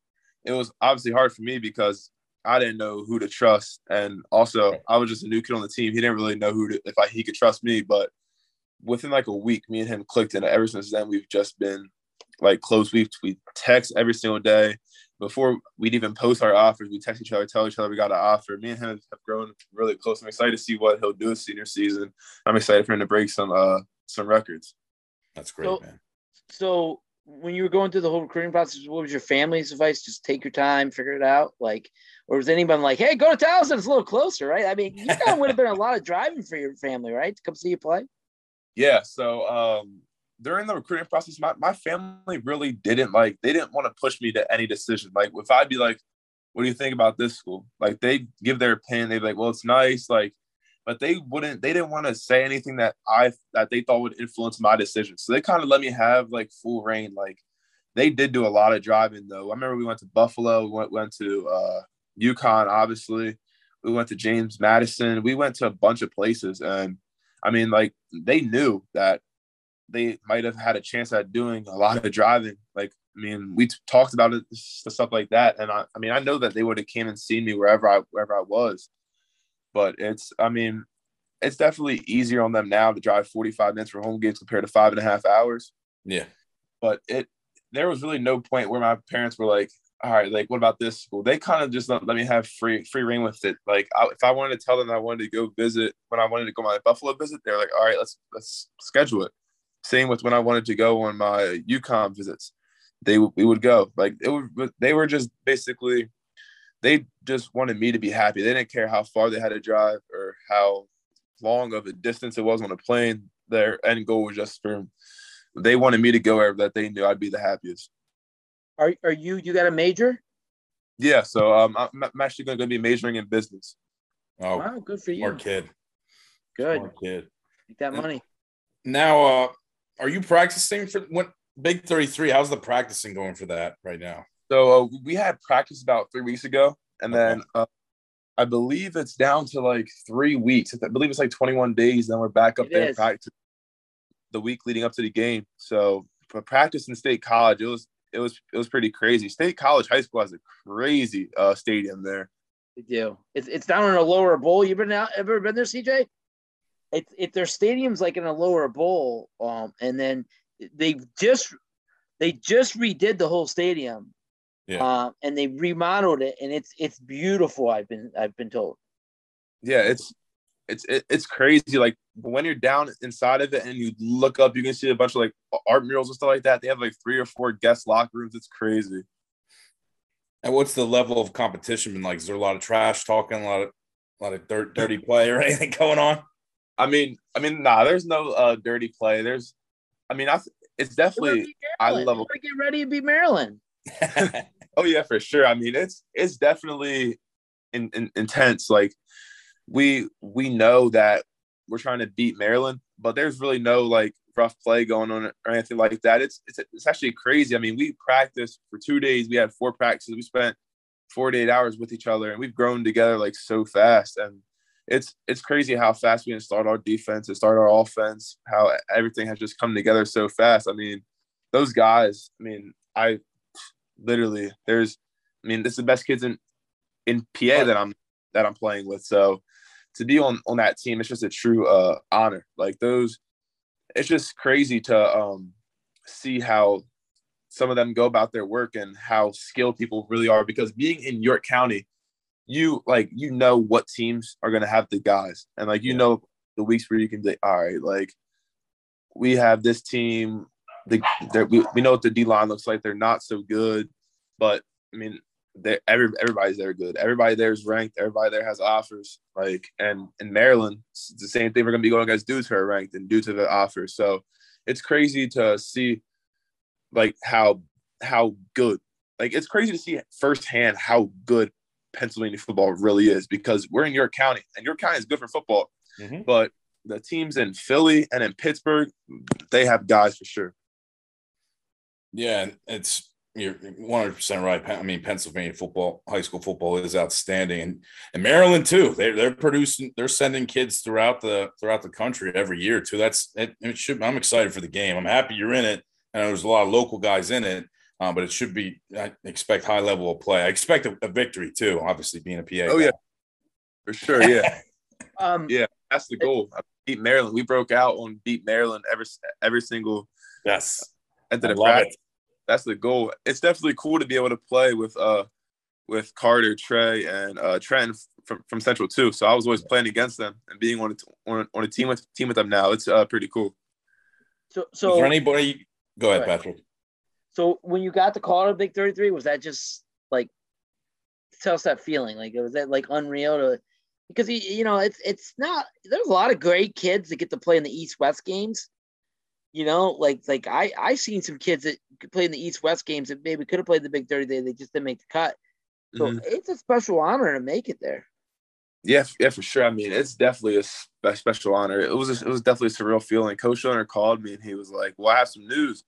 it was obviously hard for me because I didn't know who to trust, and also I was just a new kid on the team. He didn't really know who to, if I, he could trust me, but within like a week, me and him clicked, and ever since then, we've just been like close. We we text every single day. Before we'd even post our offers, we text each other, tell each other we got an offer. Me and him have grown really close. I'm excited to see what he'll do this senior season. I'm excited for him to break some uh some records. That's great, so, man. So when you were going through the whole recruiting process, what was your family's advice? Just take your time, figure it out. Like, or was anyone like, "Hey, go to Towson, it's a little closer, right?" I mean, you kind of would have been a lot of driving for your family, right, to come see you play. Yeah. So um, during the recruiting process, my, my family really didn't like. They didn't want to push me to any decision. Like, if I'd be like, "What do you think about this school?" Like, they give their opinion. They'd be like, "Well, it's nice." Like, but they wouldn't they didn't want to say anything that i that they thought would influence my decision so they kind of let me have like full reign like they did do a lot of driving though i remember we went to buffalo we went, went to uh UConn obviously we went to james madison we went to a bunch of places and i mean like they knew that they might have had a chance at doing a lot of driving like i mean we t- talked about it stuff like that and I, I mean i know that they would have came and seen me wherever i wherever i was but it's I mean it's definitely easier on them now to drive 45 minutes for home games compared to five and a half hours. Yeah. But it there was really no point where my parents were like, all right, like what about this school? They kind of just let, let me have free free reign with it. Like I, if I wanted to tell them I wanted to go visit when I wanted to go my Buffalo visit, they're like, all right, let's let's schedule it. Same with when I wanted to go on my UConn visits, they we would go. Like it would they were just basically they just wanted me to be happy. They didn't care how far they had to drive or how long of a distance it was on a plane. Their end goal was just for they wanted me to go wherever that they knew I'd be the happiest. Are are you you got a major? Yeah, so um, I'm, I'm actually going to be majoring in business. Oh, wow, good for you. Smart kid. Good. Smart kid. Make that money. Now, uh, are you practicing for what Big 33? How's the practicing going for that right now? So uh, we had practice about three weeks ago, and then uh, I believe it's down to like three weeks. I believe it's like 21 days. Then we're back up It there is. practice the week leading up to the game. So for practice in state college, it was it was it was pretty crazy. State college high school has a crazy uh, stadium there. They do. It's it's down in a lower bowl. You been out ever been there, CJ? It's it their stadium's like in a lower bowl. Um, and then they just they just redid the whole stadium. Yeah. Um, and they remodeled it, and it's it's beautiful. I've been I've been told. Yeah, it's it's it, it's crazy. Like when you're down inside of it and you look up, you can see a bunch of like art murals and stuff like that. They have like three or four guest locker rooms. It's crazy. And what's the level of competition been like? Is there a lot of trash talking, a lot of a lot of dirt, dirty play, or anything going on? I mean, I mean, nah, there's no uh, dirty play. There's, I mean, I, it's definitely I love. Maryland. level. They Get ready to beat Maryland. Oh yeah, for sure. I mean, it's it's definitely in, in, intense. Like we we know that we're trying to beat Maryland, but there's really no like rough play going on or anything like that. It's it's it's actually crazy. I mean, we practiced for two days. We had four practices. We spent 48 hours with each other, and we've grown together like so fast. And it's it's crazy how fast we can start our defense and start our offense. How everything has just come together so fast. I mean, those guys. I mean, I literally there's I mean, this is the best kids in in PA that I'm that I'm playing with. So to be on on that team, it's just a true uh honor. Like those, it's just crazy to um see how some of them go about their work and how skilled people really are. Because being in York County, you like you know what teams are gonna have the guys, and like you Yeah. know the weeks where you can be all right, like we have this team. The, we, we know what the D line looks like. They're not so good, but I mean, they every everybody's there good. Everybody there is ranked. Everybody there has offers. Like and in Maryland, it's the same thing. We're gonna be going against dudes who are ranked and due to the offers. So it's crazy to see like how how good. Like it's crazy to see firsthand how good Pennsylvania football really is because we're in York County and York County is good for football, Mhm. but the teams in Philly and in Pittsburgh, they have guys for sure. Yeah, it's you're 100 percent right. I mean, Pennsylvania football, high school football is outstanding, and and Maryland too. They're they're producing, they're sending kids throughout the throughout the country every year too. That's it. it should. I'm excited for the game. I'm happy you're in it, and there's a lot of local guys in it. Um, but it should be. I expect high level of play. I expect a, a victory too. Obviously, being a PA. Oh guy. yeah, for sure. Yeah. Um, Yeah. That's the goal. Beat Maryland. We broke out on beat Maryland every every single Yes. end of I the love practice. it. That's the goal. It's definitely cool to be able to play with uh with Carter, Trey, and uh Trent from, from Central too. So I was always playing against them and being on a t- on, on a team with team with them now. It's uh pretty cool. so Is so there anybody? Go ahead, Right. Patrick. So when you got the call to Big 33, was that just like tell us that feeling? Like was that like unreal to because he, you know, it's it's not there's a lot of great kids that get to play in the East West games. You know, like like I I seen some kids that could play in the East West games that maybe could have played the Big 30 day, they just didn't make the cut. So mm-hmm. it's a special honor to make it there. Yeah, yeah, for sure. I mean, it's definitely a special honor. It was a, it was definitely a surreal feeling. Coach Owner called me and he was like, "Well, I have some news."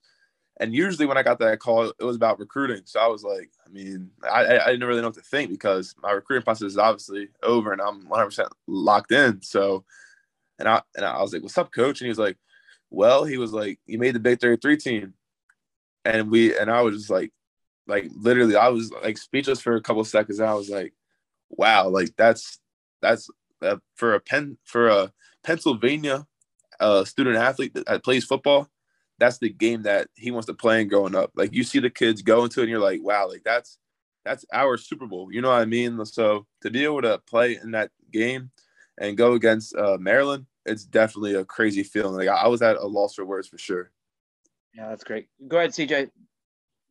And usually when I got that call, it was about recruiting. So I was like, I mean, I, I didn't really know what to think because my recruiting process is obviously over and I'm 100% locked in. So, and I and I was like, "What's up, coach?" And he was like, "Well, he was like, you made the Big 33 team," and we and I was just like, like literally, I was like speechless for a couple seconds. And I was like, "Wow, like that's that's uh, for a pen for a Pennsylvania uh, student athlete that plays football." that's the game that he wants to play in growing up. Like you see the kids go into it and you're like, wow, like that's that's our Super Bowl. You know what I mean? So to be able to play in that game and go against uh, Maryland, it's definitely a crazy feeling. Like I was at a loss for words for sure. Yeah, that's great. Go ahead, CJ.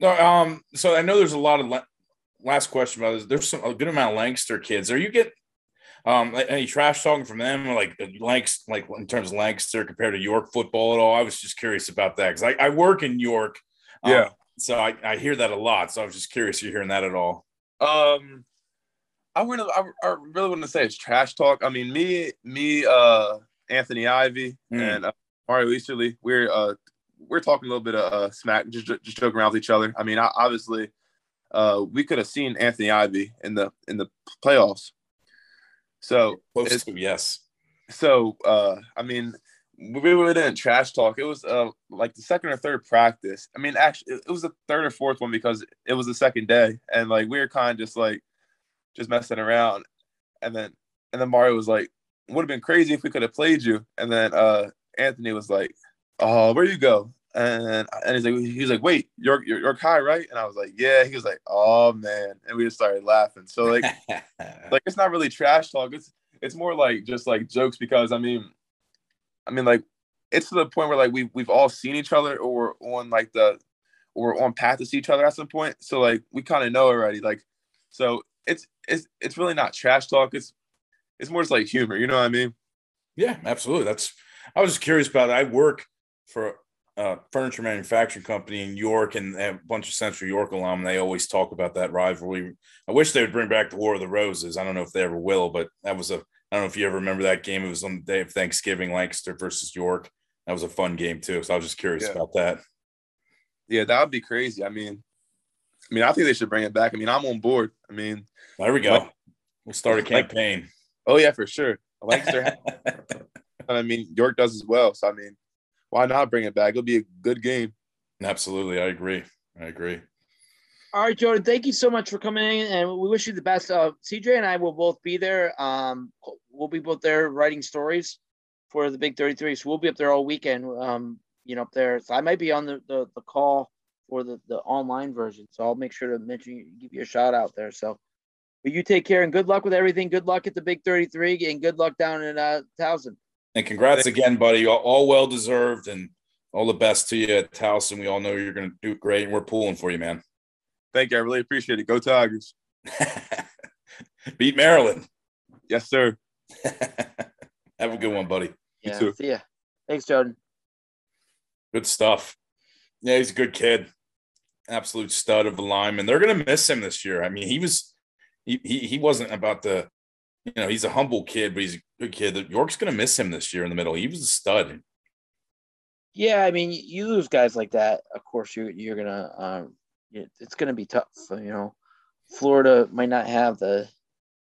No, um, so I know there's a lot of last question about this. There's some a good amount of Lancaster kids. Are you get um, any trash talking from them, like uh, like in terms of Lancaster compared to York football at all? I was just curious about that because I, I, work in York. Um, yeah. So I, I hear that a lot. So I was just curious you're hearing that at all. Um, I wouldn't. I, I really wouldn't say it's trash talk. I mean, me, me, uh, Anthony Ivy mm. and uh, Mario Easterly, we're uh, we're talking a little bit of uh, smack, just just joking around with each other. I mean, obviously, uh, we could have seen Anthony Ivy in the in the playoffs so close to yes. So uh, I mean, we really didn't trash talk. It was uh like the second or third practice. I mean, actually, it was the third or fourth one because it was the second day, and like we were kind of just like just messing around, and then and then Mario was like, "Would have been crazy if we could have played you." And then uh Anthony was like, "Oh, where you go?" And and he's like, he's like, "Wait, you're you're, you're Kai, right?" And I was like, "Yeah." He was like, "Oh man," and we just started laughing. So like, like it's not really trash talk. It's it's more like just like jokes because I mean, I mean like it's to the point where like we we've all seen each other or on like the or on path to see each other at some point. So like we kind of know already. Like so it's it's it's really not trash talk. It's it's more just like humor. You know what I mean? Yeah, absolutely. That's I was just curious about it. I work for a furniture manufacturing company in York and a bunch of Central York alum. They always talk about that rivalry. I wish they would bring back the War of the Roses. I don't know if they ever will, but that was a I don't know if you ever remember that game. It was on the day of Thanksgiving, Lancaster versus York. That was a fun game too. So I was just curious yeah. about that. Yeah, that would be crazy. I mean, I mean, I think they should bring it back. I mean, I'm on board. I mean, there we go. Like, we'll start a campaign. Like, oh yeah, for sure. Lancaster. I mean, York does as well. So I mean, why not bring it back? It'll be a good game. Absolutely, I agree. I agree. All right, Joden. Thank you so much for coming in, and we wish you the best. Uh, CJ and I will both be there. Um, we'll be both there writing stories for the Big Thirty Three. So we'll be up there all weekend. Um, you know, up there. So I might be on the the, the call for the the online version. So I'll make sure to mention give you a shout out there. So, but you take care and good luck with everything. Good luck at the Big Thirty Three, and good luck down in uh, Towson. And congrats again, buddy. All, all well deserved and all the best to you at Towson. We all know you're going to do great, and we're pulling for you, man. Thank you. I really appreciate it. Go Tigers. Beat Maryland. Yes, sir. Have a good one, buddy. Yeah, you too. See ya. Thanks, Joden. Good stuff. Yeah, he's a good kid. Absolute stud of a lineman. They're going to miss him this year. I mean, he was he, he he wasn't about the you know, he's a humble kid, but he's a good kid. York's going to miss him this year in the middle. He was a stud. Yeah, I mean, you lose guys like that. Of course, you you're gonna. Um, it's gonna be tough. You know, Florida might not have the,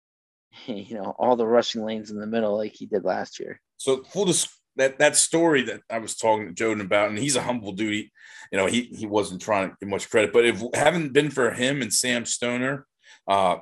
you know, all the rushing lanes in the middle like he did last year. So full dis- that that story that I was talking to Joden about, and he's a humble dude. You know, he he wasn't trying to get much credit, but if haven't been for him and Sam Stoner, uh,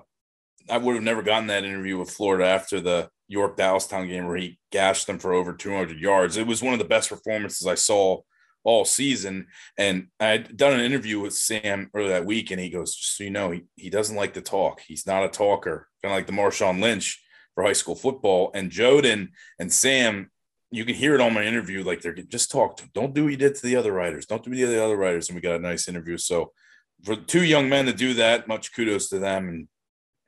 I would have never gotten that interview with Florida after the York Dallastown game where he gashed them for over 200 yards. It was one of the best performances I saw all season. And I'd done an interview with Sam earlier that week, and he goes, just so you know, he, he doesn't like to talk. He's not a talker, kind of like the Marshawn Lynch for high school football. And Joden and Sam you can hear it on my interview. Like they're just talk to, him. don't do what you did to the other writers. Don't do what the other writers. And we got a nice interview. So for two young men to do that, much kudos to them. And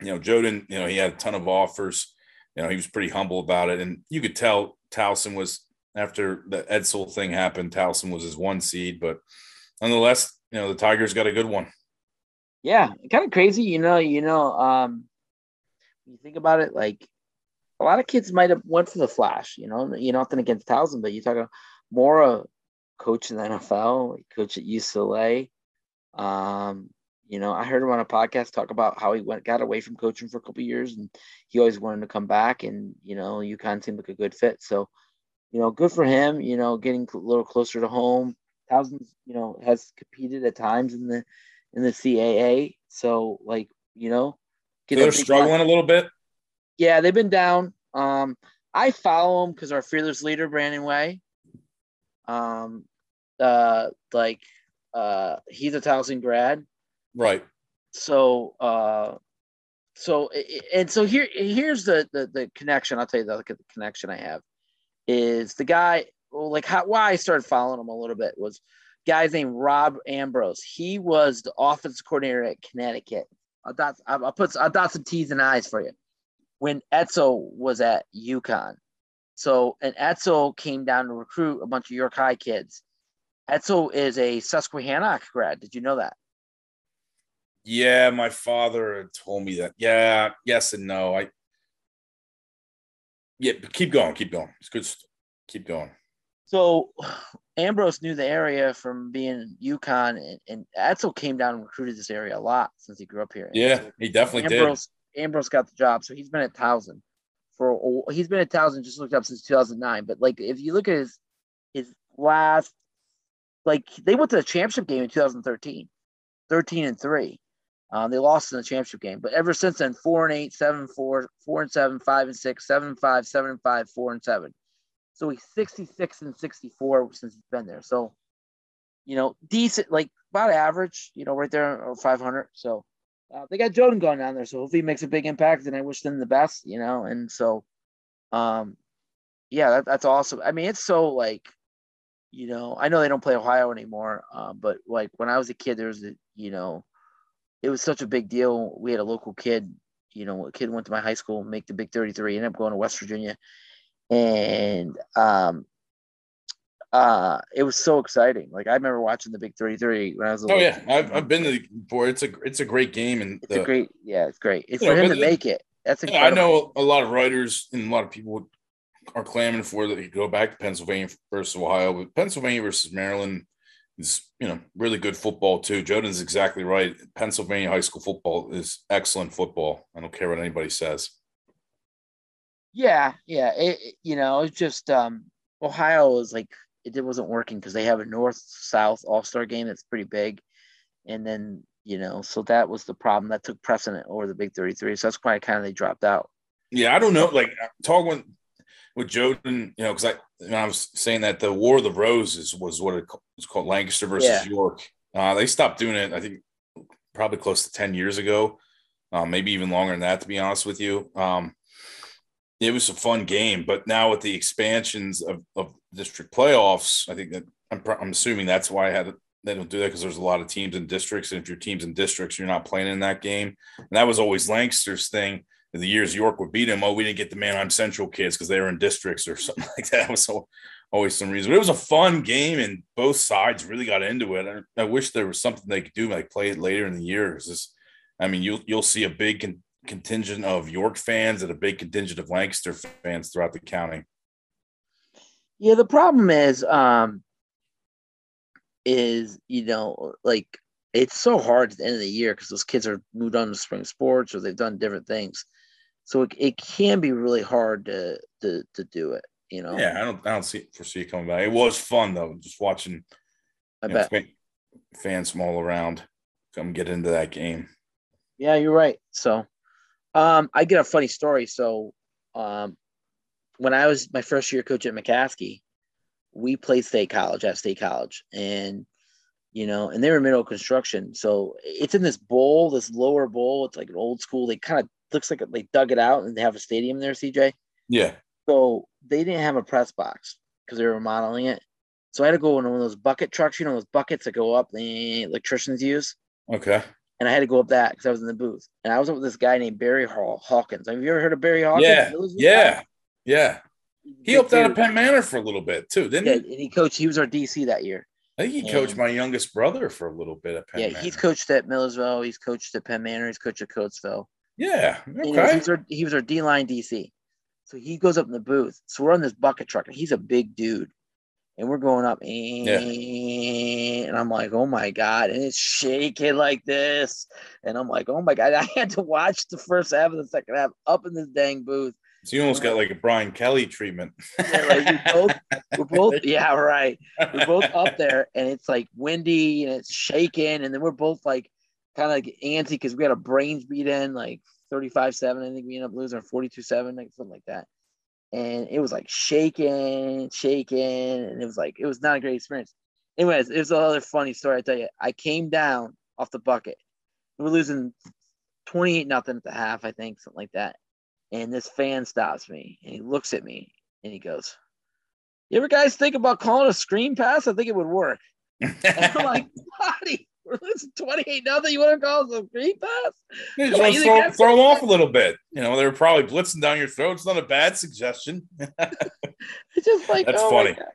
you know, Joe didn't. You know, he had a ton of offers. You know, he was pretty humble about it, and you could tell Towson was after the Edsall thing happened. Towson was his one seed, but nonetheless, you know, the Tigers got a good one. Yeah, kind of crazy, you know. You know, um, you think about it, like a lot of kids might have went for the flash. You know, you know nothing against Towson, but you talk about more Mora, coach in the NFL, coach at UCLA. Um, you know, I heard him on a podcast talk about how he went got away from coaching for a couple years, and he always wanted to come back. And you know, UConn seemed like a good fit. So, you know, good for him. You know, getting a little closer to home. Towson's, you know, has competed at times in the in the CAA. So, like, you know, they're struggling a little bit. Yeah, they've been down. Um, I follow them because our fearless leader, Brandon Way. Um, uh, like, uh, he's a Towson grad Right. So, uh, so and so here here's the, the the connection. I'll tell you the, the connection I have is the guy. Like how why I started following him a little bit was guy's named Rob Ambrose. He was the offensive coordinator at Connecticut. I'll dot, I'll put I'll dot some T's and I's for you. When Edsall was at UConn. So and Edsall came down to recruit a bunch of York High kids. Edsall is a Susquehannock grad. Did you know that? Yeah, my father told me that. Yeah, yes and no. I yeah, but keep going, keep going. It's good. Keep going. So Ambrose knew the area from being UConn, and, and Edsall came down and recruited this area a lot since he grew up here. Yeah, so he definitely Ambrose, did. Ambrose got the job, so he's been at Towson for he's been at Towson just looked up since 2009. But like, if you look at his his last, like they went to the championship game in 2013, 13 and three. Um, they lost in the championship game, but ever since then, four and eight, seven, four, four and seven, five and six, seven and five, seven and five, four and seven. So he's 66 and 64 since he's been there. So, you know, decent, like about average, you know, right there or 500. So uh, they got Joden going down there. So if he makes a big impact, then I wish them the best, you know. And so, um, yeah, that, that's awesome. I mean, it's so like, you know, I know they don't play Ohio anymore, uh, but like when I was a kid, there was a, you know, it was such a big deal. We had a local kid, you know, a kid went to my high school, make the big 33, ended up going to West Virginia. And um uh it was so exciting. Like I remember watching the big 33 when I was A Oh yeah, I've, I've been to the board. It's a it's a great game and it's the, a great yeah, it's great. It's for know, him to make it. That's incredible. I know a lot of writers and a lot of people are clamoring for that he go back to Pennsylvania versus Ohio, but Pennsylvania versus Maryland is you know really good football too. Joden's exactly right. Pennsylvania high school football is excellent football. I don't care what anybody says. Yeah, yeah. It, you know, it's just um, Ohio is like it wasn't working because they have a north south all star game that's pretty big, and then you know, so that was the problem that took precedent over the Big Thirty Three. So that's why I kind of they dropped out. Yeah, I don't know. Like talking with Joden, you know, because I I was saying that the War of the Roses was what it was called Lancaster versus yeah. York. Uh, they stopped doing it, I think, probably close to 10 years ago, uh, maybe even longer than that, to be honest with you. Um, it was a fun game, but now with the expansions of, of district playoffs, I think that I'm, I'm assuming that's why I had they don't do that because there's a lot of teams in districts. And if your team's in districts, you're not playing in that game. And that was always Lancaster's thing the years York would beat him, oh, we didn't get the Manheim Central kids because they were in districts or something like that. It was always some reason. But it was a fun game, and both sides really got into it. I, I wish there was something they could do, like play it later in the year. This, I mean, you'll you'll see a big con- contingent of York fans and a big contingent of Lancaster fans throughout the county. Yeah, the problem is, um, is you know, like it's so hard at the end of the year because those kids are moved on to spring sports or they've done different things so it, it can be really hard to, to to do it you know yeah i don't i don't see foresee it coming back it was fun though just watching i bet know, fans from all around come get into that game yeah you're right so um i get a funny story so um when i was my first year coach at mccaskey we played state college at state college and you know, and they were middle construction. So it's in this bowl, this lower bowl. It's like an old school. They kind of looks like they dug it out and they have a stadium there, CJ. Yeah. So they didn't have a press box because they were remodeling it. So I had to go in one of those bucket trucks, you know, those buckets that go up, the electricians use. Okay. And I had to go up that because I was in the booth. And I was with this guy named Barry Hall Hawkins. Have you ever heard of Barry Hawkins? Yeah. Yeah. Yeah. He helped out at Penn Manor for a little bit too, didn't Yeah, he? and he coached. He was our DC that year. I think he Yeah. coached my youngest brother for a little bit at Penn yeah, Manor. he's coached at Millersville. He's coached at Penn Manor. He's coached at Coatesville. Yeah. And he was- Okay. He was our, he was our D line DC. So he goes up in the booth. So we're on this bucket truck, and he's a big dude. And we're going up, and I'm like, oh my God. And it's shaking like this. And I'm like, oh my God. I had to watch the first half of the second half up in this dang booth. So you almost got like a Brian Kelly treatment. Yeah, like we both, we're both, yeah, right. We're both up there, and it's like windy and it's shaking. And then we're both like kind of like antsy because we had a brains beat in like 35 7. I think we ended up losing 42 7, like something like that. And it was like shaking, shaking. And it was like, it was not a great experience. Anyways, it was another funny story. I tell you, I came down off the bucket. We were losing 28 nothing at the half, I think, something like that. And this fan stops me and he looks at me and he goes, You ever guys think about calling a screen pass? I think it would work. And I'm like, Buddy, we're losing 28 nothing. You want to call us a screen pass? Yeah, just you think throw, throw them off a little bit. You know, they were probably blitzing down your throat. It's not a bad suggestion. It's just like That's oh funny. God.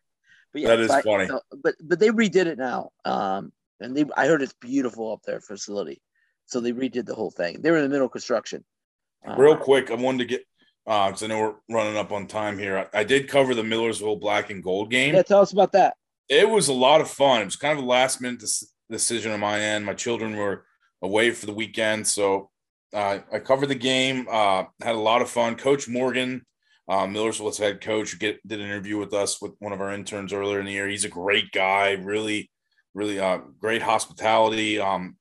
But That is so I- funny. so- but but they redid it now. Um, and they I heard it's beautiful up there facility. So they redid the whole thing. They were in the middle of construction. Uh, Real quick, I wanted to get because I know we're running up on time here. I, I did cover the Millersville Black and Gold game. Yeah, tell us about that. It was a lot of fun. It was kind of a last minute des- decision on my end. My children were away for the weekend, so uh, I covered the game. Uh, had a lot of fun. Coach Morgan, uh, Millersville's head coach, get did an interview with us with one of our interns earlier in the year. He's a great guy, really, really uh, great hospitality. Um,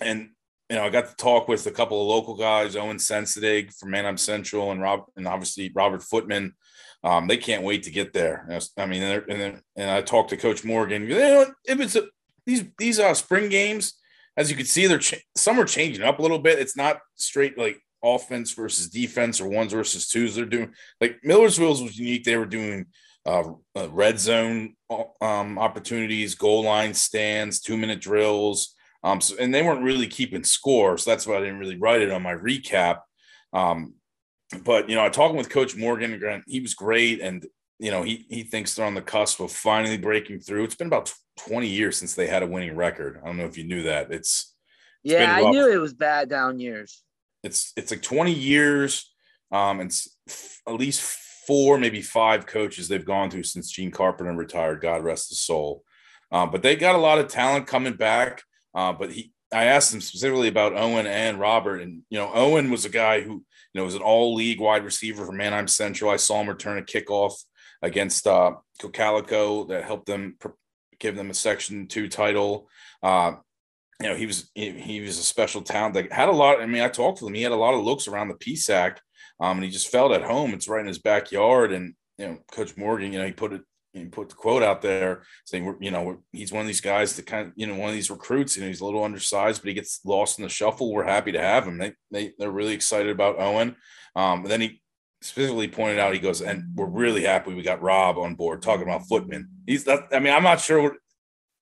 and you know, I got to talk with a couple of local guys, Owen Sensenig from Manheim Central, and Rob, and obviously Robert Footman. Um, they can't wait to get there. I mean, and, and, I talked to Coach Morgan. You know, if it's a, these these uh, spring games, as you can see, they're some are changing up a little bit. It's not straight like offense versus defense or ones versus twos. They're doing like Millersville was unique. They were doing uh, uh, red zone um, opportunities, goal line stands, two minute drills. Um, so, and they weren't really keeping score, so that's why I didn't really write it on my recap. Um, but you know, I talking with Coach Morgan, he was great, and you know, he he thinks they're on the cusp of finally breaking through. It's been about twenty years since they had a winning record. I don't know if you knew that. It's It's Yeah, I knew it was bad down years. it's it's like 20 years um and s- f- at least four maybe five coaches they've gone through since gene carpenter retired god rest his soul um, but they got a lot of talent coming back uh, but he i asked him specifically about owen and robert and you know owen was a guy who you know was an all league wide receiver for manheim central i saw him return a kickoff against uh Cocalico that helped them pr- give them a section two title uh you know, he was he, he was a special talent that had a lot. I mean, I talked to him. He had a lot of looks around the PSAC, um, and he just felt at home. It's right in his backyard. And you know, Coach Morgan, you know, he put it he put the quote out there saying, you know, he's one of these guys that kind of, you know, one of these recruits. You know, he's a little undersized, but he gets lost in the shuffle. We're happy to have him. They they they're really excited about Owen. Um, and then he specifically pointed out, he goes, and we're really happy we got Rob on board. Talking about Footman, he's that. I mean, I'm not sure what,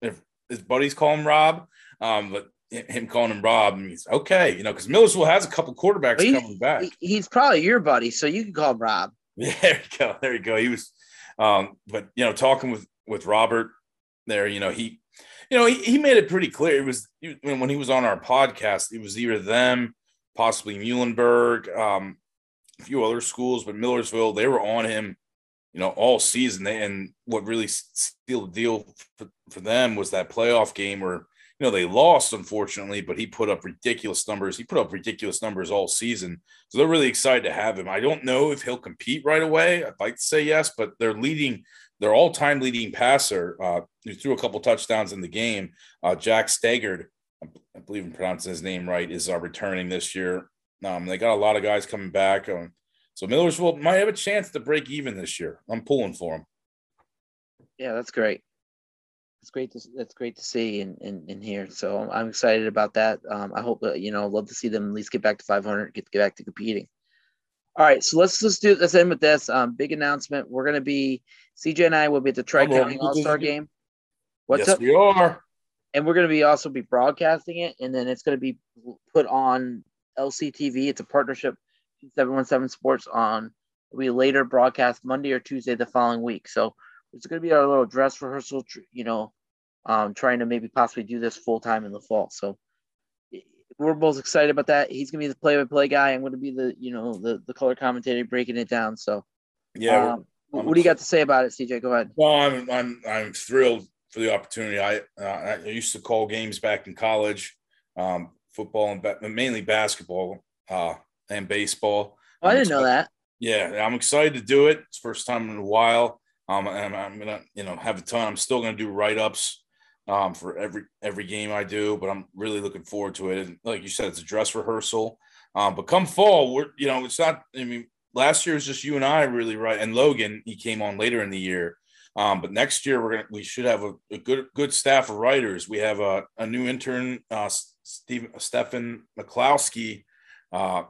if his buddies call him Rob. Um, but him calling him Rob means okay, you know, because Millersville has a couple quarterbacks He- coming back. He's probably your buddy, so you can call him Rob. Yeah, there you go. There you go. He was, um, but you know, talking with with Robert there, you know, he, you know, he, he made it pretty clear. It was when when he was on our podcast, it was either them, possibly Muhlenberg, um, a few other schools, but Millersville, they were on him, you know, all season. And what really sealed the deal for, for them was that playoff game where you know they lost unfortunately but he put up ridiculous numbers. He put up ridiculous numbers all season. So they're really excited to have him. I don't know if he'll compete right away. I'd like to say yes but they're leading their all-time leading passer uh who threw a couple touchdowns in the game. Uh jack staggered i believe i'm pronouncing his name right is uh, returning this year um they got a lot of guys coming back um, so millersville might have a chance to break even this year i'm pulling for them. Yeah, that's great. It's great to that's great to see and and, and hear. So I'm, excited about that. Um, I hope that you know, love to see them at least get back to 500, get get back to competing. All right, so let's just do let's end with this. Um, big announcement. We're gonna be CJ and I will be at the Tri County All Star game. What's yes, up? we are. And we're gonna be also be broadcasting it, and then it's gonna be put on LCTV. It's a partnership, seven one seven Sports on. We later broadcast Monday or Tuesday the following week. So it's gonna be our little dress rehearsal. You know, um, trying to maybe possibly do this full time in the fall. So we're both excited about that. He's gonna be the play-by-play guy. I'm gonna be the you know the the color commentator breaking it down. So yeah. Um, what do you got to say about it, CJ? Go ahead. Well, I'm I'm I'm thrilled for the opportunity. I uh, I used to call games back in college, um, football and ba- mainly basketball uh, and baseball. Oh, I didn't know that. Yeah, I'm excited to do it. It's first time in a while. Um, and I'm gonna you know have a ton. I'm still gonna do write ups um, for every every game I do. But I'm really looking forward to it. And like you said, it's a dress rehearsal. Um, but come fall, we're you know it's not. I mean, last year was just you and I really right, and Logan he came on later in the year. Um, but next year we're gonna we should have a, a good good staff of writers. We have a, a new intern, uh, Steve Stefan McClowski. Uh,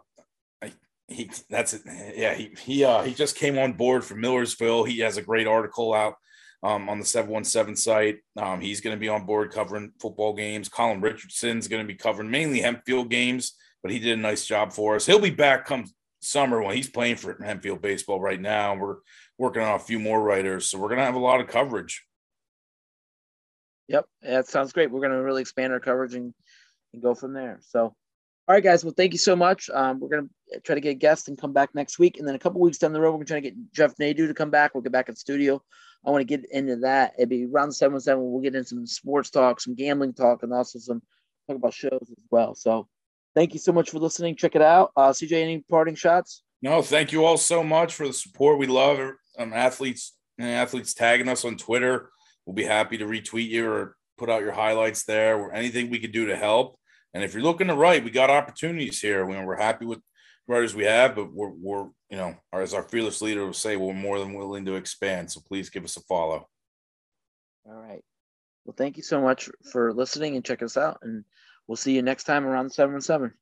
he that's it. Yeah, he he uh, he just came on board from Millersville. He has a great article out um, on the 717 site. Um, he's going to be on board covering football games. Colin Richardson's going to be covering mainly Hempfield games, but he did a nice job for us. He'll be back come summer when he's playing for Hempfield baseball right now. We're working on a few more writers, so we're going to have a lot of coverage. Yep, that sounds great. We're going to really expand our coverage and, and go from there. So, all right, guys. Well, thank you so much. Um, we're going to try to get a guest and come back next week, and then a couple weeks down the road, we're going to try to get Jeff Nadu to come back. We'll get back in the studio I want to get into that. It'd be around seven seven. We'll get into some sports talk, some gambling talk, and also some talk about shows as well. So thank you so much for listening. Check it out. Uh, CJ, any parting shots? No, thank you all so much for the support. We love um, athletes and athletes tagging us on Twitter. We'll be happy to retweet you or put out your highlights there or anything we could do to help. And if you're looking to write, we got opportunities here. We're happy with writers we have, but we're, we're you know, as our fearless leader will say, we're more than willing to expand. So please give us a follow. All right. Well, thank you so much for listening and check us out. And we'll see you next time around 7 7.